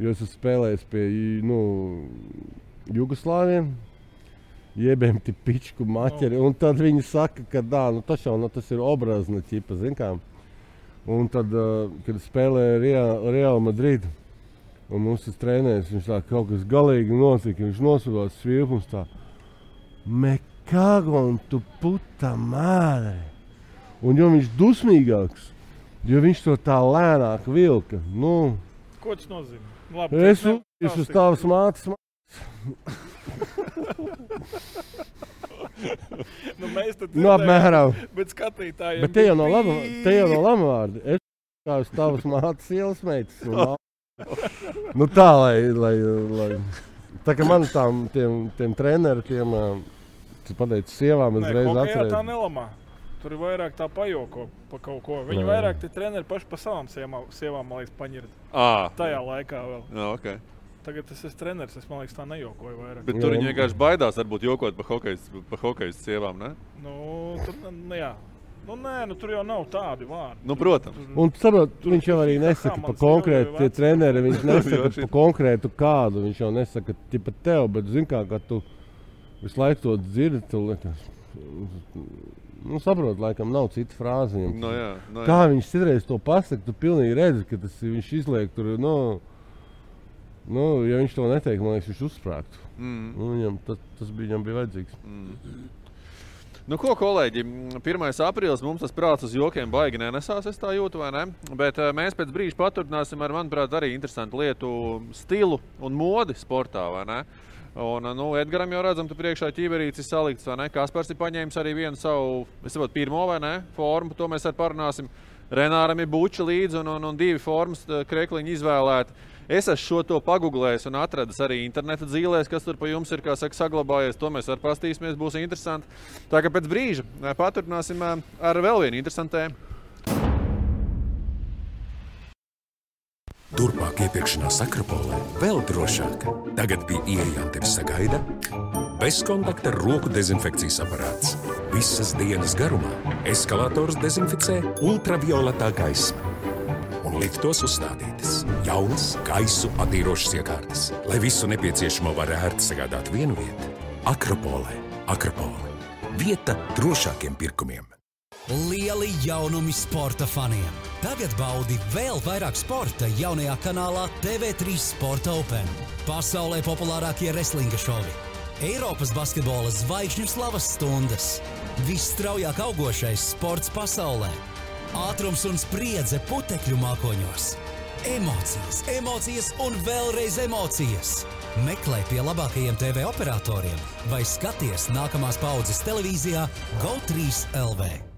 Jo es esmu spēlējis pie nu, Jugoslāviem. Jebiem tie pičku maķeri. Un tad viņi saka, ka dā, nu, tas jau nu, tas ir obrazna ķipa, zin kā. Un tad, kad spēlēja Real, Real Madrid, un mums tas treneris, viņš tā kaut kas galīgi notika. Viņš nosūdzās svilpums tā. Me cago un tu puta madre. Un jo viņš dusmīgāks, jo viņš to tā lēnāk vilka. Nu, Ko tas nozīmē? Labi, es esmu uz tavas mātes. Nu, mēs tad Nu, apmēram. Bet skatītājiem. Bet te jau bija laba, te jau nav laba vārdi. Es kā uz tavas mātes ielas meitas. un Nu tā, lai, lai, lai. Tā kā man tām, tiem, tiem treneriem, tiem, ā, tu pateici sievām, es Nē, reiz hokejā tā atceros. nelamā. Tur ir vairāk tā pajoko par kaut ko. Viņi Nē. vairāk tie treneri paši par savām sievām, sievām man liekas, paņird. Ā, Tajā laikā vēl. jā, ok. Tagad es esmu treneris, es liekas, tā nejokoju vairāk. Bet tur Jā. viņi vienkārši baidās, varbūt jokot par hokeja, par hokeja sievām. Ne? Nu, tur, nu, jā. Nu, nē, nu, tur jau nav tādi vārdi. Nu, protams. Tur, Un saprot, viņš jau arī nesaka par konkrētu tie treneri. Viņš nesaka par konkrētu kādu. Viņš jau nesaka tipa tev, bet zin kā, ka tu visu laiku to dzirdi, tu liekas. Nu, saprot, laikam nav citu frāzi. No, jā, no, jā. Kā viņš citreiz to pasakā, tu pilnīgi redzi, ka tas viņš izliek tur. Nu, nu, ja viņš to neteikt, man liekas, viņš uzsprāgtu. Mm. Nu, viņam, tas, tas bija, viņam bija vajadzīgs. Nu, ko, kolēģi, 1. aprīlis mums tas prāts uz jokiem baigi nenesās, es tā jūtu, vai ne? Bet eh, mēs pēc brīža paturpināsim ar, manuprāt, arī interesantu lietu stilu un modi sportā, vai ne? Un, nu, Edgars jau redzam, tu priekšā ķīverītis salikts, vai ne? Kaspars ir paņēmis arī vienu savu, es saprotu, pirmo vai ne, formu, to mēs arī parunāsim. Renāram ir buči līdzi un, un, un divi formas krekliņi izvēlēti. Es esmu šo to pagūglējis un atradis arī interneta dzīvēs, kas tur pa jums ir saka, saglabājies. To mēs arī paskatīsimies, būs interesanti. Tā kā pēc brīža eh, paturpināsim eh, ar vēl vienu interesantu tēmu. Turpmāk iepirkšanās Akropolē vēl drošāk. Tagad pie ieejām tevi sagaida bezkontakta roku dezinfekcijas aparāts. Visas dienas garumā eskalators dezinficē ultravioletā gaisma. Un liftos uzstādītas jaunas gaisu attīrošas iekārtas, lai visu nepieciešamo var ērti sagādāt vienu vietu. Akropolē, Akropole. Vieta drošākiem pirkumiem. Lieli jaunumi sporta faniem! Tagad baudi vēl vairāk sporta jaunajā kanālā TV3 Sporta Open. Pasaulē populārākie wrestlinga šovi, Eiropas basketbola zvaigžņu slavas stundas, visstraujāk augošais sports pasaulē, ātrums un spriedze putekļu mākoņos. Emocijas, emocijas un vēlreiz emocijas! Meklē pie labākajiem TV operatoriem vai skaties nākamās paudzes televīzijā GO3 LV.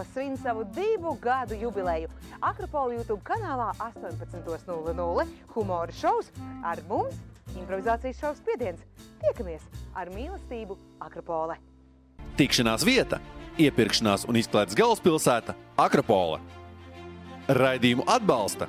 Akropola svin savu divu gadu jubileju. Akropola YouTube kanālā 18.00 humora šovs ar mums improvizācijas šovs spiediens. Tiekamies ar mīlestību Akropole! Tikšanās vieta, iepirkšanās un izklaides galvaspilsēta - Akropola. Raidījumu atbalsta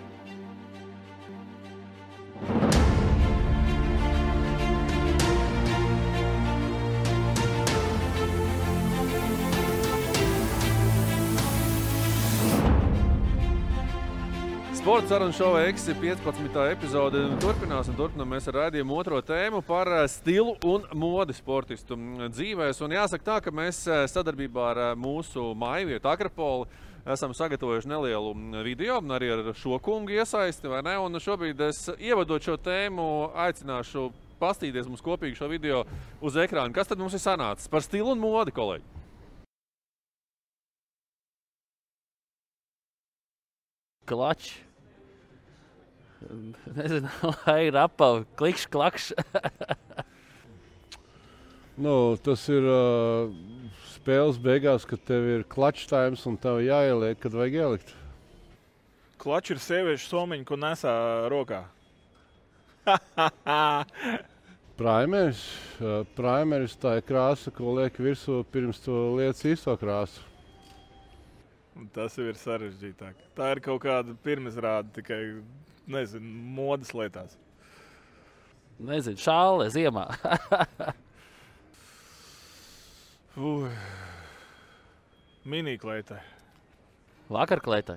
Sports sarunu šova Eksi 15. epizode turpinās un turpinām mēs ar raidījumu otro tēmu par eh, stilu un modi sportistu mm, dzīvēs. Un jāsaka tā, ka mēs eh, sadarbībā ar eh, mūsu mājvietu Akropolu esam sagatavojuši nelielu mm, video arī ar šo kungu iesaisti, vai ne? Un šobrīd es ievadot šo tēmu aicināšu pastīties mums kopīgi šo video uz ekrāna. Kas tad mums ir sanācis par stilu un modi, kolēģi? Klačs. Nezinu, lai ir apavi, klikšķi, klakšķi. Nu, tas ir uh, spēles beigās, kad tev ir klačs times un tev jāieliek, kad vajag ielikt. Klačs ir sieviešu somiņa, ko nesā rokā. Primeris, uh, primeris tā ir krāsa, ko liek virsū pirms tu lietas īsto krāsu. Tas jau ir sarežģītāk. Tā ir kaut kāda pirmizrāde tikai nezinu, modes lietās. Nezinu, šāle ziemā. Ui. Minīklētai, Vakar klētai.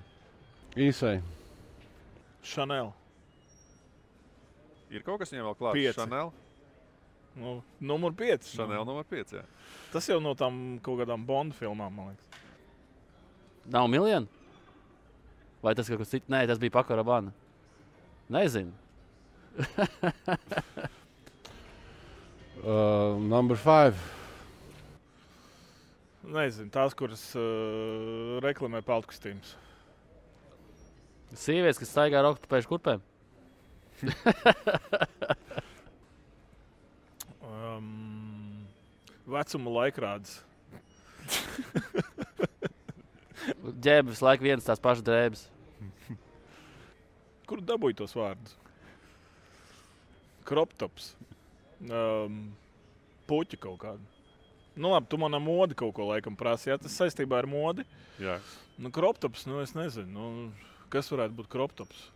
Īsai. Chanel. Ir kaut kas viņam vēl klāts? Pieci. Chanel. Nu, numur 5. Chanel numur 5. Jā. Tas jau no tām kaut kādām Bonda filmām, man liekas. Nav miljonu? Vai tas kaut kas cits? Nē, tas bija pakarabana. Nezinu. Uh, number five. Nezinu, tās, kuras uh, reklamē peltkostīmus. Sievietes, kas staigā ar oktopēšu kurpēm. Um, vecuma laikrādes. Ģērbs visu laiku viens tās pašas drēbes. Kur dabūj tos vārdus? Kroptops. Um, puķi kaut kādu. Nu, labi, tu manā modi kaut ko laikam prasīji. Ja? Tas saistībā ar modi. Jā. Nu, kroptops, nu, es nezinu, nu, kas varētu būt kroptops.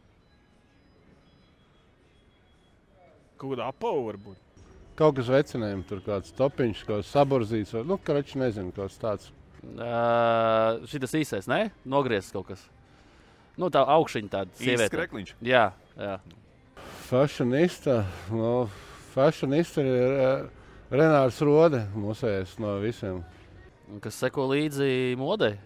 Kaut kāda apava varbūt. Kaut kas vecinājums, tur kāds topiņš, kaut kas saborzīts, vai nu, karāč, nezinu, kas tāds. Uh, Šis īsais, ne? Nogriezts kaut kas. Nu, tā augšņa tāda sieviete. krekliņš. Jā, jā. Fashionista, nu, fashionista ir uh, Renārs Rode, mūsējais no visiem. Kas seko līdzi modei?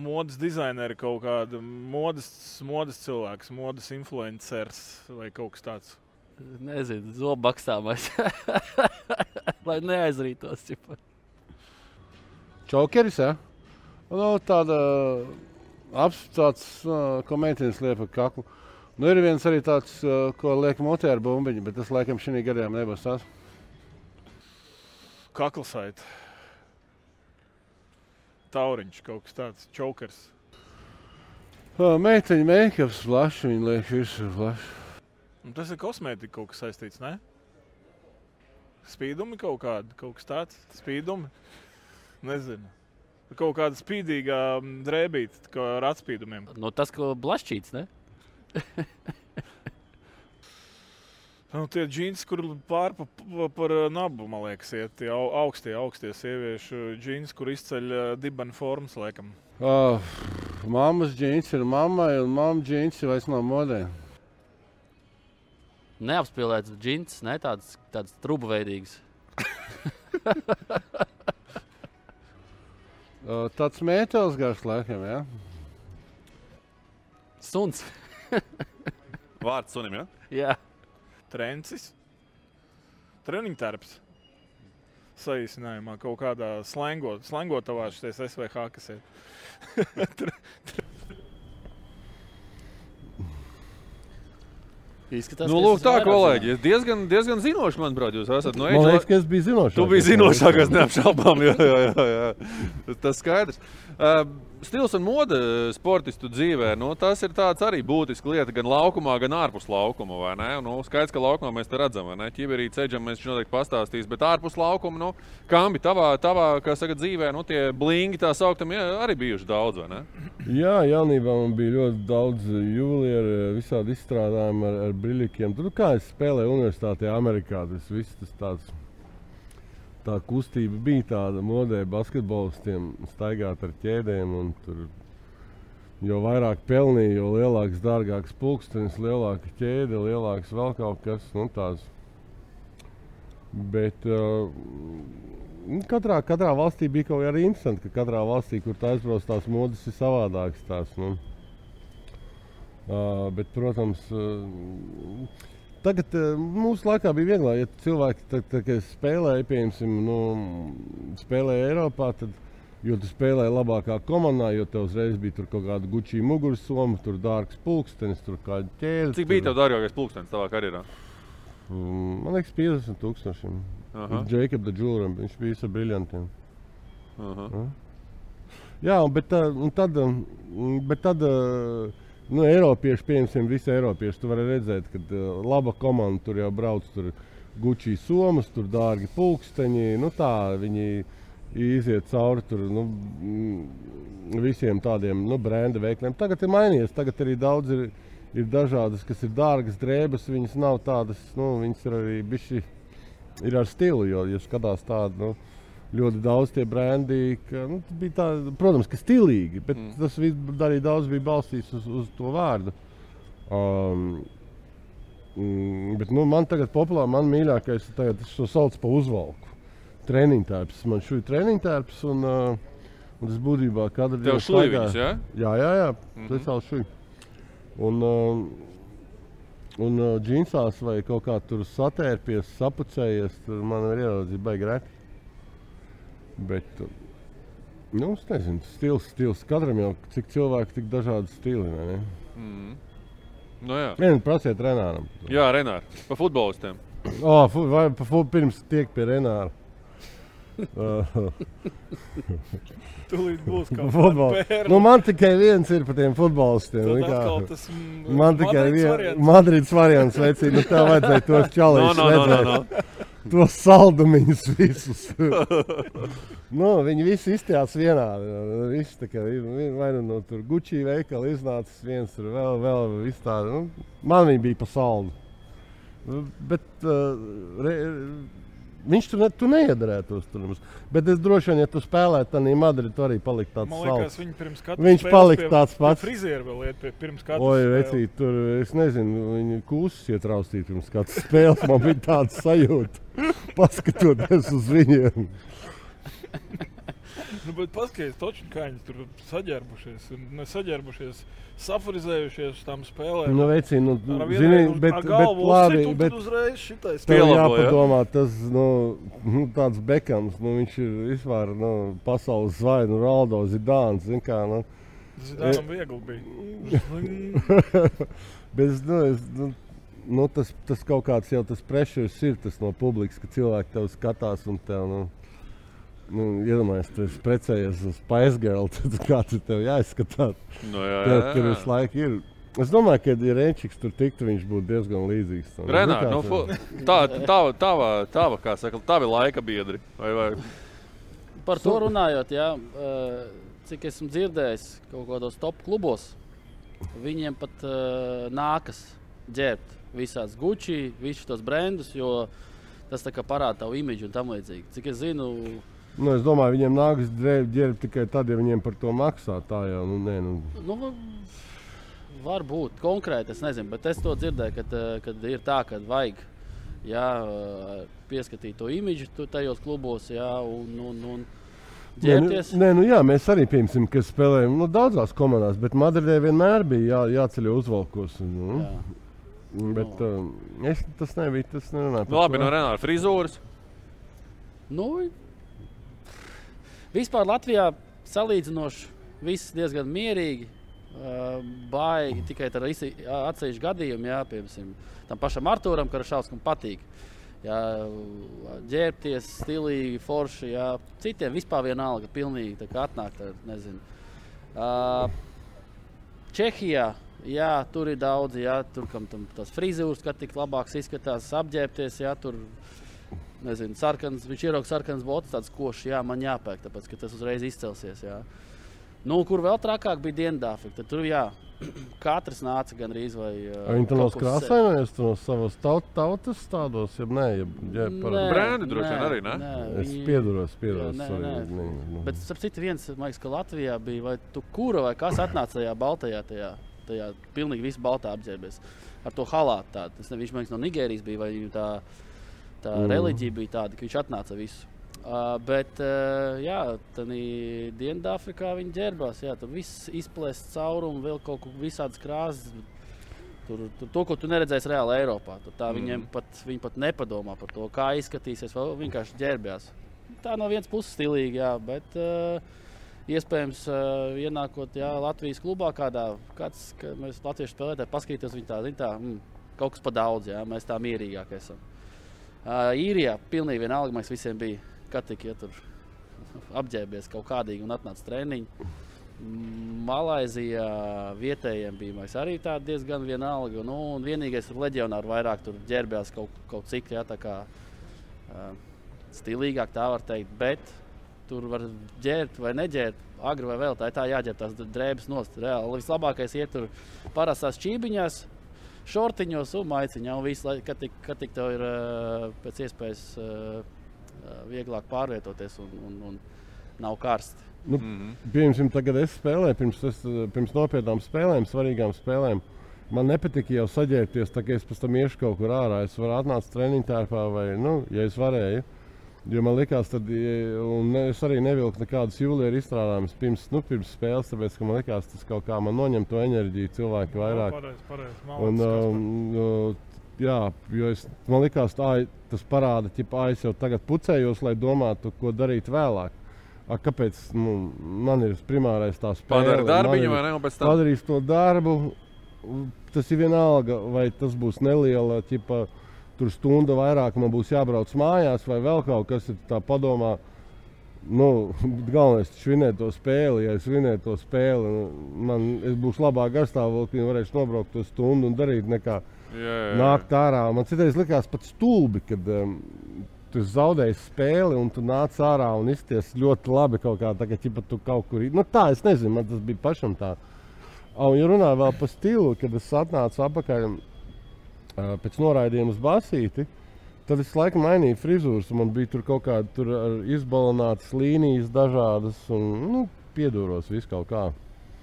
Modes dizaineri kaut kāda modes, modes cilvēks, modes influenceris vai kaut kas tāds. Nezinu, zobakstāmais. Lai neaizrītos. ķipa. Čokeris, ja? Nu, tāda apstāts, ko meitenes liek pa kaklu. Nu, ir viens arī tāds, ko liek mutē ar bumbiņu, bet tas laikam šī gadījumā nebūs tas. Kaklasaita. Tauriņš kaut kas tāds, čokers. Meiteņa make-ups plašs, viņa liek virsū plašs. Un tas ir kosmētika kaut kas saistīts, ne? Spīdumi kaut kādi, kaut kas tāds. Spīdumi. Nezinu. Kaut kāda spīdīga mm, drēbīte, kā ar atspīdumiem. Nu, tas, ko blašķīts, ne? Nu, tie džins, kur pārpa pa- par ā, nabu, man liekas, iet tie au- augstie, augstie sieviešu džins, kur izceļ ā, dibena formas, laikam. Uh, mammas džins ir mammai, un mammas džins ir vairs nav modē. Neapspēlēts džins, ne tāds, tāds trubuveidīgs. Tāds mētelis gars, laikam, ja? Suns. Vārds sunim, ja? Jā. Trencis. Treniņtērps. Saīsinājumā kaut kādā slengot, slengotavā šis SVH, kas ir. Izskatās, Nu, lūk, tā, kolēģi. Es diezgan, diezgan zinoši, manuprāt, jūs esat. No Man liekas, ka es biju zinošs. Tu biji zinošākais, neapšaubām. Jā, jā, jā, jā. Tas skaidrs. Uh, stils un mode sportistu dzīvē, nu, tas ir arī būtisks lieta gan laukumā, gan ārpus laukuma. Nu, skaidrs, ka laukumā mēs te redzam, vai ne? Ķiberī ceļam mēs noteikti pastāstīs, bet ārpus laukuma, nu, kambi tavā, tavā saka, dzīvē, nu, tie blingi tā sauktam, jā, arī bijuši daudz? Jā, jaunībā man bija ļoti daudz juvelieru, visādi izstrādājumi ar, ar brīvīkiem. Tur kā es spēlēju universitātē, Amerikā. Tas viss tas tāds. Tā kustība bija tāda modē, basketbolistiem staigāt ar ķēdēm. Tur, jo vairāk pelnīja, jo lielāks, dārgāks pulkstenis, lielāka ķēde, lielāks vēl kaut kas nu, tāds. Bet uh, katrā, katrā valstī bija kaut kas arī interesants, ka katrā valstī, kur tā aizbrauc, tās modes ir savādākas. Tās, nu. uh, bet, protams, uh, tagad uh, mūsu laikā bija vieglāk, ja cilvēki tā, tā, tā, spēlēja, piemēram, nu, spēlēja Eiropā. Tad, Jo tu spēlēji labākā komandā, jo tev uzreiz bija tur kaut kāda gučīga mugursoma, tur dārgs pulkstenis, tur kāda ķēde. Cik bija tev dārgākais pulkstenis tavā karjerā? Mm, Man liekas, 50 tūkstoši. Aha. Jacob de Džūram, viņš bija ar briljantiem. Aha. Jā, bet, tā- un tad, mm, bet tad nu, Eiropieši, piemēram, visi Eiropieši, tu vari redzēt, ka uh, laba komanda tur jau brauc, tur gučī somas, tur dārgi pulksteņi, nu tā viņi iziet cauri tur, nu, mm, visiem tādiem nu, brenda veikliem. Tagad ir mainījies, tagad arī daudz ir, ir dažādas, kas ir dārgas drēbes, viņas nav tādas, nu, viņas ir arī ir ar stilu, jo, ja skatās tādu, nu, ļoti daudz tie brendi, ka, nu, tas bija tā, protams, ka stilīgi, bet mm. tas viss arī daudz bija balstīts uz, uz to vārdu. Um, mm, bet nu, man tagad populāri, man mīļākais ir es to sauc par uzvalku. Treniņu tērps. Man šūja treniņu tērps un, uh, un tas būtībā katru Tev šuja viņus, ja? Jā, jā, jā. Mhm. speciāli šūja. Un, uh, un uh, džinsās vai kaut kā tur satērpies, sapucējies, tur man ir ieraudzījis baigi reti. Bet, uh, nu, es nezinu, stils, stils. Katram jau cik cilvēku, tik dažādi stili. Ne? Mm. Nu, jā. Vienu prasiet Renāram. jā, Renāri, pa futbolistiem. Oh, fu, vai pa fu, pirms tiek pie Renāra. Tūlīt būs kaut Futbolu. Nu, man tikai viens ir par tiem futbolistiem. Nu tas, man tikai viens. Madrids variants. Vecīt, nu, tev vajadzēja tos No, čalīšus. no, no, no, no. Tos saldumiņus visus. nu, viņi visi izstājās vienādi. Visi, tā kā, vai nu no tur Gucci veikala iznācis viens, tur vēl, vēl viss tādi. Nu, man viņi bija pa saldu. Nu, Bet uh, re, viņš tur ne, tu neiedarētos tur. mums. Bet es droši vien, ja tu spēlētu, tad Madrid tu arī paliktu tāds salds. viņi pirms katra Viņš palika pie- tāds pats. Pie frizieru vēl iet pie pirms katras Oi, vecīt, tur es nezinu, viņa kūsas ietraustīt pirms katras spēles. Man bija tāds sajūta, paskatoties uz viņiem. Nu, bet paskatieties, toču, kā viņi tur saģērbušies, ne saģērbušies, safurizējušies tām spēlēm. Nu, vecīt, nu, zini, uz- bet, bet labi, bet uzreiz šitais tev Pielabo, ja? jāpadomā, tas, nu, nu tāds Bekams, nu, viņš ir vispār, nu, pasaules zvaigznes, nu, Raldo Zidāns, zin kā, nu. Zidānam viegli bija. Bet nu, es, nu, nu, tas, tas kaut kāds jau tas pressures ir tas no publikas, ka cilvēki tev skatās un tev. Nu, Nu, Iedomājieties, tu esi precējies uz Paisgālu, tad kā tur tev jāizskatās. Nu, jā, Tev jā, tur jā. visu laiku ir. Es domāju, ka, ja Renčiks tur tiktu, viņš būtu diezgan līdzīgs. tam. Renāri, Nu, tur- tā, tava, tava, tava, kā saka, tavi laika biedri. Vai, vai? Par to runājot, jā, eh, cik esmu dzirdējis kaut kādos top klubos, viņiem pat uh, nākas ģērbt visādus gučī, visus tos brendus, jo tas tā kā parāda tavu imidžu un tam līdzīgi. Cik es zinu, Nu, es domāju, viņiem nākas ģērbt tikai tad, ja viņiem par to maksā. Tā jau nu, nē, nu. nu, varbūt konkrēti, es nezinu, bet es to dzirdēju, kad, eh, kad ir tā, ka vajag jā, eh, pieskatīt to imidžu tajos klubos, jā, un, un, un Nē, nu, ģērbties. nē, nu jā, mēs arī piemēram, kas spēlējam nu, daudzās komandās, bet Madridē vienmēr bija jā, jāceļ uzvalkos. Nu, Jā. bet um, es, tas nebija. Tas nerunāja Nu, labi, no Renāra frizūras. Nu, vispār Latvijā salīdzinoši viss diezgan mierīgi. Uh, baigi tikai ar atsevišķu gadījumu, jā, piemēram, tam pašam Arthūram, Karašauskas patīk. Jā, ģērbties, stilīgi, forši. Jā. Citiem vispār vienalga, pilnīgi tā kā atnākt. Nezinu. Uh, Čehijā, jā, tur ir daudz, jā, tur kam tam tas frizūrs, kad tik labāks izskatās, apģērbties, jā, tur nezinu, sarkans, viņš ierauga sarkans botas, tāds košs, jā, man jāpērk, tāpēc, ka tas uzreiz izcelsies. Jā. Nu, kur vēl trakāk bija Dienvidāfrika, tur jā, katrs nāca gan rīz vai. Uh, Viņi tur krāsainojas no savas taut, tautas tādos, ja nē, ja, ja par brēni droši vien arī, ne? nē es pieduros, pieduros. Jā, nē, nē. nē, nē. Bet, starp citu, viens, man liekas, ka Latvijā bija, vai tu kura vai kas atnāca tajā baltajā, tajā, tajā pilnīgi visu baltā apģērbies ar to halātu tādu. Es nezinu, viņš man liekas no Nigērijas bija, vai tā, tā mm. reliģija bija tāda, ka viņš atnāca visu. Uh, bet, uh, jā, tādā Dienvidāfrikā viņi ģērbās. Jā, tur viss izplēsts caurumi, vēl kaut kur visādas krāsas. Tur, tur, to, ko tu neredzēsi reāli Eiropā. Tur tā mm. viņiem pat, pat nepadomā par to, kā izskatīsies. Vēl vienkārši ģērbjās. Tā no vienas puses stilīgi, jā, bet uh, iespējams, uh, ienākot jā, Latvijas klubā, kādā kāds, mēs latviešu spēlētāji paskatītos, viņi tā, tā mm, kaut kas pa daudz, jā, mēs tā mierīgāk esam. Īrijā pilnīgi vienalga, mēs visiem bijām kad tik ja tur apģērbies kaut kādīgi un atnāca treniņi. Malaisijā vietējiem bija arī diezgan vienalga. Nu, un vienīgais leģionārs vairāk tur ģērbjās kaut, kaut cik jā, tā kā, uh, stilīgāk, tā var teikt. Bet tur var ģērbt vai neģērbt, agri vai vēl. Tā ir tā jāģērb tās drēbes nost. Reāli vislabākais ir tur parastās čībiņās. Šortiņos un maiciņā, un visu laiku, kad tik, kad tik tev ir uh, pēc iespējas uh, vieglāk pārvietoties un, un, un nav karsti. Nu, mm -hmm. Piemēram, tagad es spēlēju, pirms, es, pirms nopietnām spēlēm, svarīgām spēlēm. Man nepatika jau saģērbties, tā kā es pēc tam iešu kaut kur ārā. Es varu atnākt treniņu tērpā, vai, nu, ja es varēju. Jo man liekas, tad, un es arī nevilku nekādus jūlijā izstrādājumus pirms, nu, pirms spēles, tāpēc, ka man liekas, tas kaut kā man noņem to enerģiju cilvēki vairāk. No, pareiz, pareiz. Un, um, jā, jo es, man liekas, tā, tas parāda, ka es jau tagad pucējos, lai domātu, ko darīt vēlāk. A, kāpēc nu, man ir primārais tā spēle? Padarīt darbiņu vai ne? Tam... Padarīs to darbu. Tas ir vienalga, vai tas būs neliela, ķipa, tur stunda vairāk, man būs jābrauc mājās, vai vēl kaut kas ir tā padomā. Nu, galvenais ir vinēt to spēli. Ja es vinēju to spēli, nu, man būs labāk garstāvokļi, varēšu nobraukt to stundu un darīt nekā jā, jā, nākt ārā. Man citreiz likās pat stulbi, kad um, tu zaudēji spēli un tu nāc ārā un izties ļoti labi kaut kā. Tā kā ķipa, tu kaut kur nu, tā, es nezinu, man tas bija pašam tā. Un, ja runā vēl par stilu, kad es atnācu atpakaļ uh, pēc noraidījuma uz basīti, tad es laikam mainīju frizūras. Man bija tur kaut kāda izbalinātas līnijas, dažādas, un nu, piedūros visu kaut kā.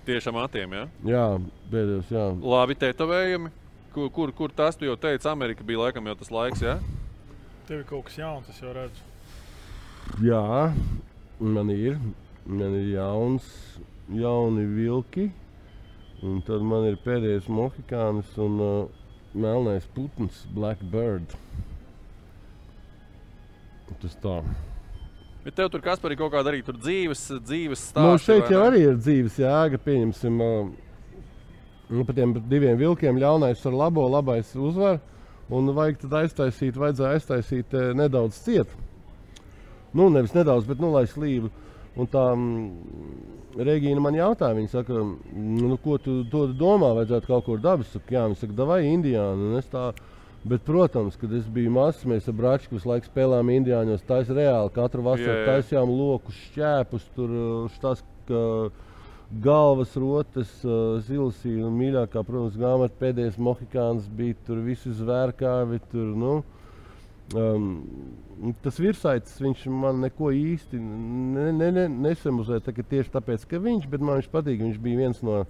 Tiešām matiem, jā? Jā, beidzot, jā. Labi, tetovējumi. Kur, kur, kur tas tu jau teici? Amerika bija laikam jau tas laiks, jā? Tev ir kaut kas jauns, es jau redzu. Jā, man ir. Man ir jauns, jauni vilki. Un tad man ir pēdējais mohikāns un uh, melnais putns, Blackbird. Tas tā. Bet tev tur kas par kaut kādu arī dzīves, dzīves stāstu? Nu, šeit jau arī ir dzīves jēga. Pieņemsim, Nu, par tiem diviem vilkiem ļaunais ar labo, labais uzvar. Un vajag tad aiztaisīt, vajadzēja aiztaisīt nedaudz ciet. Nu, nevis nedaudz, bet nu, lai slīdu. Un tā mm, Regīna man jautāja, viņa saka, nu, ko tu domā, vajadzētu kaut kur dabas. Saka, jā, viņa saka, vai Indijāna. Tā, bet, protams, kad es biju mazs, mēs ar Bračku visu laiku spēlējām Indijāņos. Tā ir reāli. Katru vasaru taisījām lokus, šķēpus, tur štās. Ka, galvas rotas, uh, zilasīja. Un mīļākā, protams, grāmata pēdējais mohikāns bija tur visi zvērkāvi. Tur, nu, um, tas virsaicis viņš man neko īsti ne, ne, ne, nesamuzēja tā, tieši tāpēc, ka viņš, man viņš patīk. Viņš bija viens no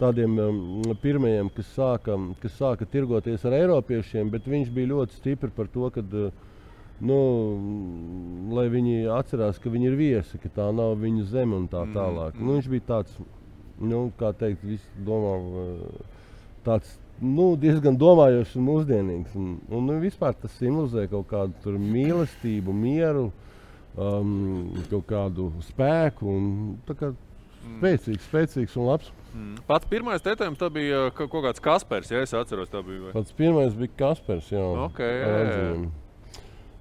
tādiem um, pirmajiem, kas sāka, kas sāka tirgoties ar eiropiešiem, bet viņš bija ļoti stipri par to, ka uh, nu, lai viņi atcerās, ka viņi ir viesi, ka tā nav viņu zeme un tā mm, tālāk. Mm. Nu, viņš bija tāds, nu, kā teikt, domā, tāds nu, diezgan domājošs un mūsdienīgs. Un, un nu, vispār tas simbolizē kaut kādu mīlestību, mieru, um, kaut kādu spēku. Un, kā spēcīgs, spēcīgs un labs. Mm. Pats pirmais tetovējums tā bija ka- kaut kāds Kaspars, ja es atceros, tā bija. vai? Pats pirmais bija Kaspars. Jā, Ok, ar jā, jā. atzīmi.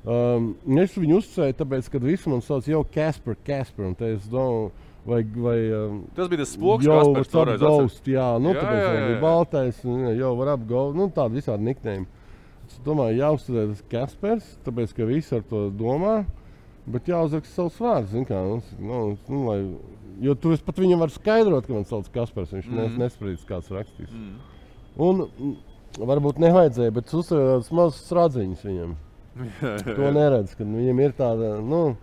Um, es viņu uzsvēru, tāpēc, ka visi man sauc jau Kaspar, Kaspar. un te Es domāju, vai, vai um, Tas bija tas spoks, Kaspars toreiz atceros. apgaust, jā, nu, Jā, jā, tāpēc jā, jā, jā, bija jā. baltais, un, jā, jau var apgaust, nu, tādi visādi niknējumi. Es domāju, jāuzsver tas Kaspars, tāpēc, ka visi ar to domā, bet jāuzraksta savs vārds, zin kā, nu, nu, nu, lai, jo tu pat viņam var skaidrot, ka man sauc Kaspars, viņš mm. Mhm. nesprīdis kāds rakstīs. Mm. Un varbūt nevajadzēja, bet uzsver tādas mazas radziņas viņam. To neredz, kad viņam ir tāda, nu,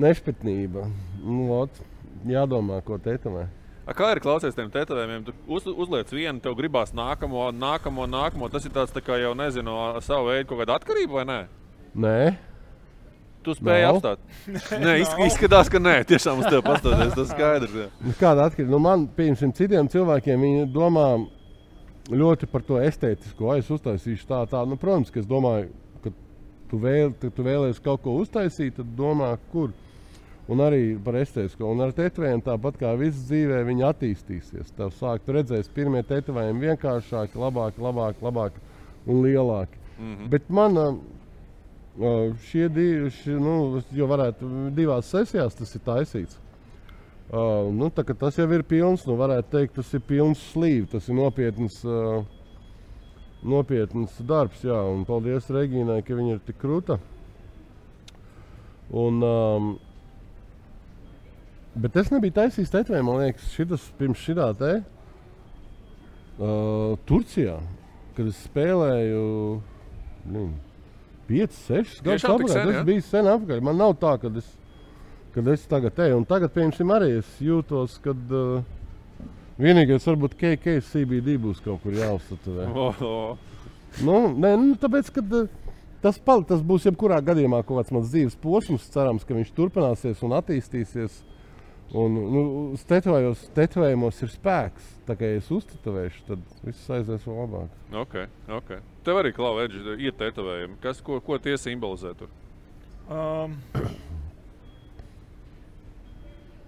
nešpatnība. Nu, ot, jādomā, ko tetovē. A, Kā ir klausies tiem tetovējumiem? Tu uz, uzliec vienu, tev gribās nākamo, nākamo, nākamo. Tas ir tāds tā kā jau nezinu, savu veidu kaut kāda atkarība vai nē? Nē, Tu spēj Nav. apstāt. Nē, izsk- izskatās, ka nē, tiešām uz tevi pastoties. Tas skaidrs. Jā. nu, kāda atkarība. Nu, man, piemēram, citiem cilvēkiem, viņi domā ļoti par to estētisko. Es uztaisīšu tā, tā. Nu, protams, ka es domāju, ka tu, vēl, tu, tu vēlēsies kaut ko uztaisīt, tad domā, kur. Un arī par estētisko. Un ar tetovējumiem tāpat kā viss dzīvē, viņi attīstīsies. Tev sāk tu redzēs, pirmie tetovējumi vienkāršāki, labāki, labāki, labāki un lielāki. Mm -hmm. Bet man ā, ā, šie divi, šie, nu, jau varētu divās sesijās tas ir taisīts. Uh, nu, tā, tas jau ir pilns, nu, varētu teikt, tas ir pilns slīvs. Tas ir nopietns, uh, nopietns darbs. Jā, un paldies Regīnai, ka viņa ir tik krūta. Un, um, bet es nebiju taisījis tetovējumu, man liekas, šis pirms šī te uh, Turcijā, kad es spēlēju. Nu, 5, 6 gadus atpakaļ. sen, Tas ja? bija sen atpakaļ. Man nav tā, ka es, kad es tagad eju. Un tagad, piemēram, arī es jūtos, ka uh, vienīgais varbūt KKCBD būs kaut kur jāuzsver. Oh, oh. Nu, nē, nu, tāpēc, kad, uh, tas, pal, tas būs jebkurā gadījumā kaut kāds mans dzīves posms. Cerams, ka viņš turpināsies un attīstīsies. Un, nu, tetovējumos ir spēks. Tā kā es uztetovēšu, tad viss aizies vēl labāk. Okay, okay. Tev arī klauvēģi ir tetovējumi. Kas, ko, ko tie simbolizē tur? Um,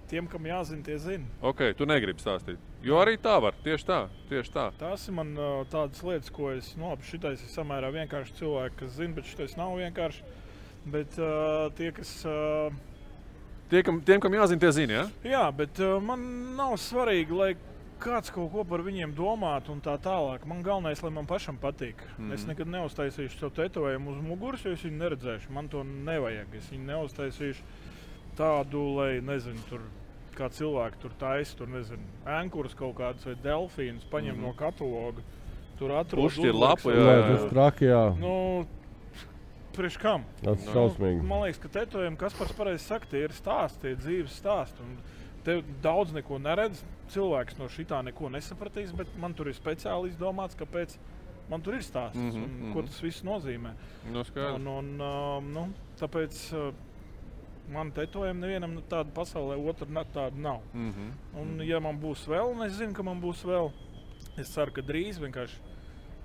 tiem, kam jāzina, tie zina. Okay, tu negribi stāstīt. Jo arī tā var. Tieši tā. Tieši tā. Tās ir man tādas lietas, ko es. Nu, labi, šitais ir samērā vienkārši cilvēki, kas zina, bet šitais nav vienkārši. Bet uh, tie, kas. Uh, Tie, kam, tiem, kam jāzina, tie zina. Ja? jā, bet uh, man nav svarīgi, lai kāds kaut ko par viņiem domātu un tā tālāk. Man galvenais, lai man pašam patīk. Mm. Es nekad neuztaisīšu savu tetovējumu uz muguras, jo es viņu neredzēšu. Man to nevajag. Es viņu neuztaisīšu tādu, lai nezinu. Tur, Kā cilvēki tur taisa, tur nezinu, ēnkurus kaut kādus vai delfīnus, paņem mm no kataloga. Tur atrod Pušķi ir uzliek lapu, savu- Jā, Jā, jā, traki, jā. Nu, priekš kam? Tas ir šausmīgi. Man liekas, ka tetovējumi, kas par pareizi saka, tie ir stāsti, tie ir dzīves stāsti. Un Te daudz neko neredz. Cilvēks no šitā neko nesapratīs, bet man tur ir speciāli izdomāts, kāpēc man tur ir stāsts mm Mhm, -hmm, un mhm. ko tas viss nozīmē. Nu, skaidrs. Un, un, um, nu, tāpēc uh, man tetovējumi nevienam nu, tāda pasaulē, otra ne- tāda nav. Mm -hmm. Un, ja man būs vēl, un es zinu, ka man būs vēl, es ceru, ka drīz vienkārši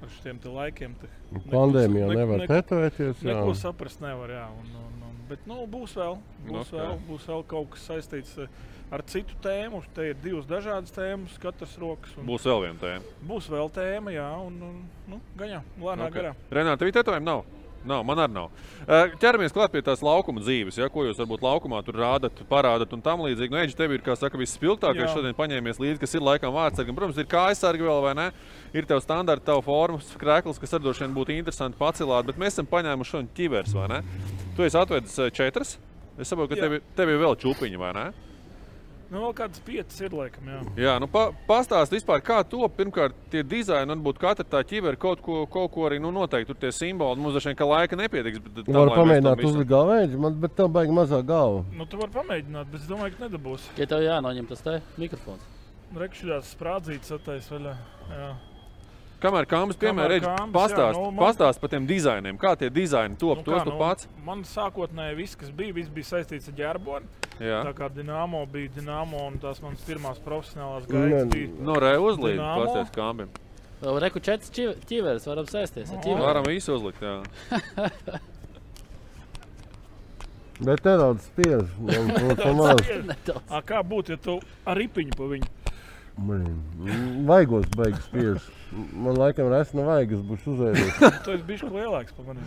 ar šiem laikiem. neko Pandēmijā neko- nevar neko- tetovēties. jā. Neko saprast nevar. Jā, un, un, un, bet nu, būs vēl, būs, Ok. vēl, būs vēl kaut kas saistīts eh, ar citu tēmu. Te ir divas dažādas tēmas, katras rokas. un Būs vēl viena tēma. būs vēl tēma, jā, un, un nu, gaņā, lēnā okay. garā. Renāta, tev ir tetovējumi? Nav. Nav, man arī nav. Ķeramies klāt pie tās laukuma dzīves, ja, ko jūs varbūt laukumā tur rādat, parādat un tam līdzīgi. Nu, Eģi, tev ir, kā saka, viss spilgtākais Jā. šodien paņēmies līdzi, kas ir laikam vārdsargi. Protams, ir kājasargi vēl, vai ne? Ir tev standarta, tev formas, krēkls, kas droši vien būtu interesanti pacelāt, bet mēs esam paņēmuši šodien ķivers, vai ne? Tu esi atvedis četras. Es saprotu, ka Jā. tev, tev ir vēl čūpiņi, vai ne? Nu, vēl kādas piecas ir, laikam, jā. Jā, nu pa, pastāsti vispār, kā to pirmkārt tie dizaini, un varbūt katra tā ķivera kaut ko, kaut ko arī nu, noteikti tur tie simboli. Mums dažiem ka laika nepietiks. Bet, tam, mēs tam pamēģināt uzlikt galvēģi, man- bet tev baigi mazā galva. Nu, tu vari pamēģināt, bet es domāju, ka nedabūs. Ja tev jānoņem tas te mikrofons. Rekšļās sprādzītas attais vaļā. Jā. Kamēr kāmas, piemēram, ir kāmas, jā, pastāst, nu, man- pastāst par tiem dizainiem, kā tie dizaini top. Nu, tos kā, tu pats. Man sākotnēji viss, kas bija, viss bija saistīts ar ģērboni. Jā. Tā kā Dienāmo bija Dienāmo un tās manas pirmās profesionālās Nē. gaitas bija. No reja uzlīd, Dinamo. pastāst kāmbiem. Vēl reku četras ķiv- ķiveres varam sēsties ar O. ķiverēm. Varam visu uzlikt, jā. Bet nedaudz spiež. Kā būtu, ja tu ar ripiņu pa viņu? Man vaigos beigas spiež. Man laikam rest nav vaigas, būs uzēdis. Tu esi bijis lielāks par mani.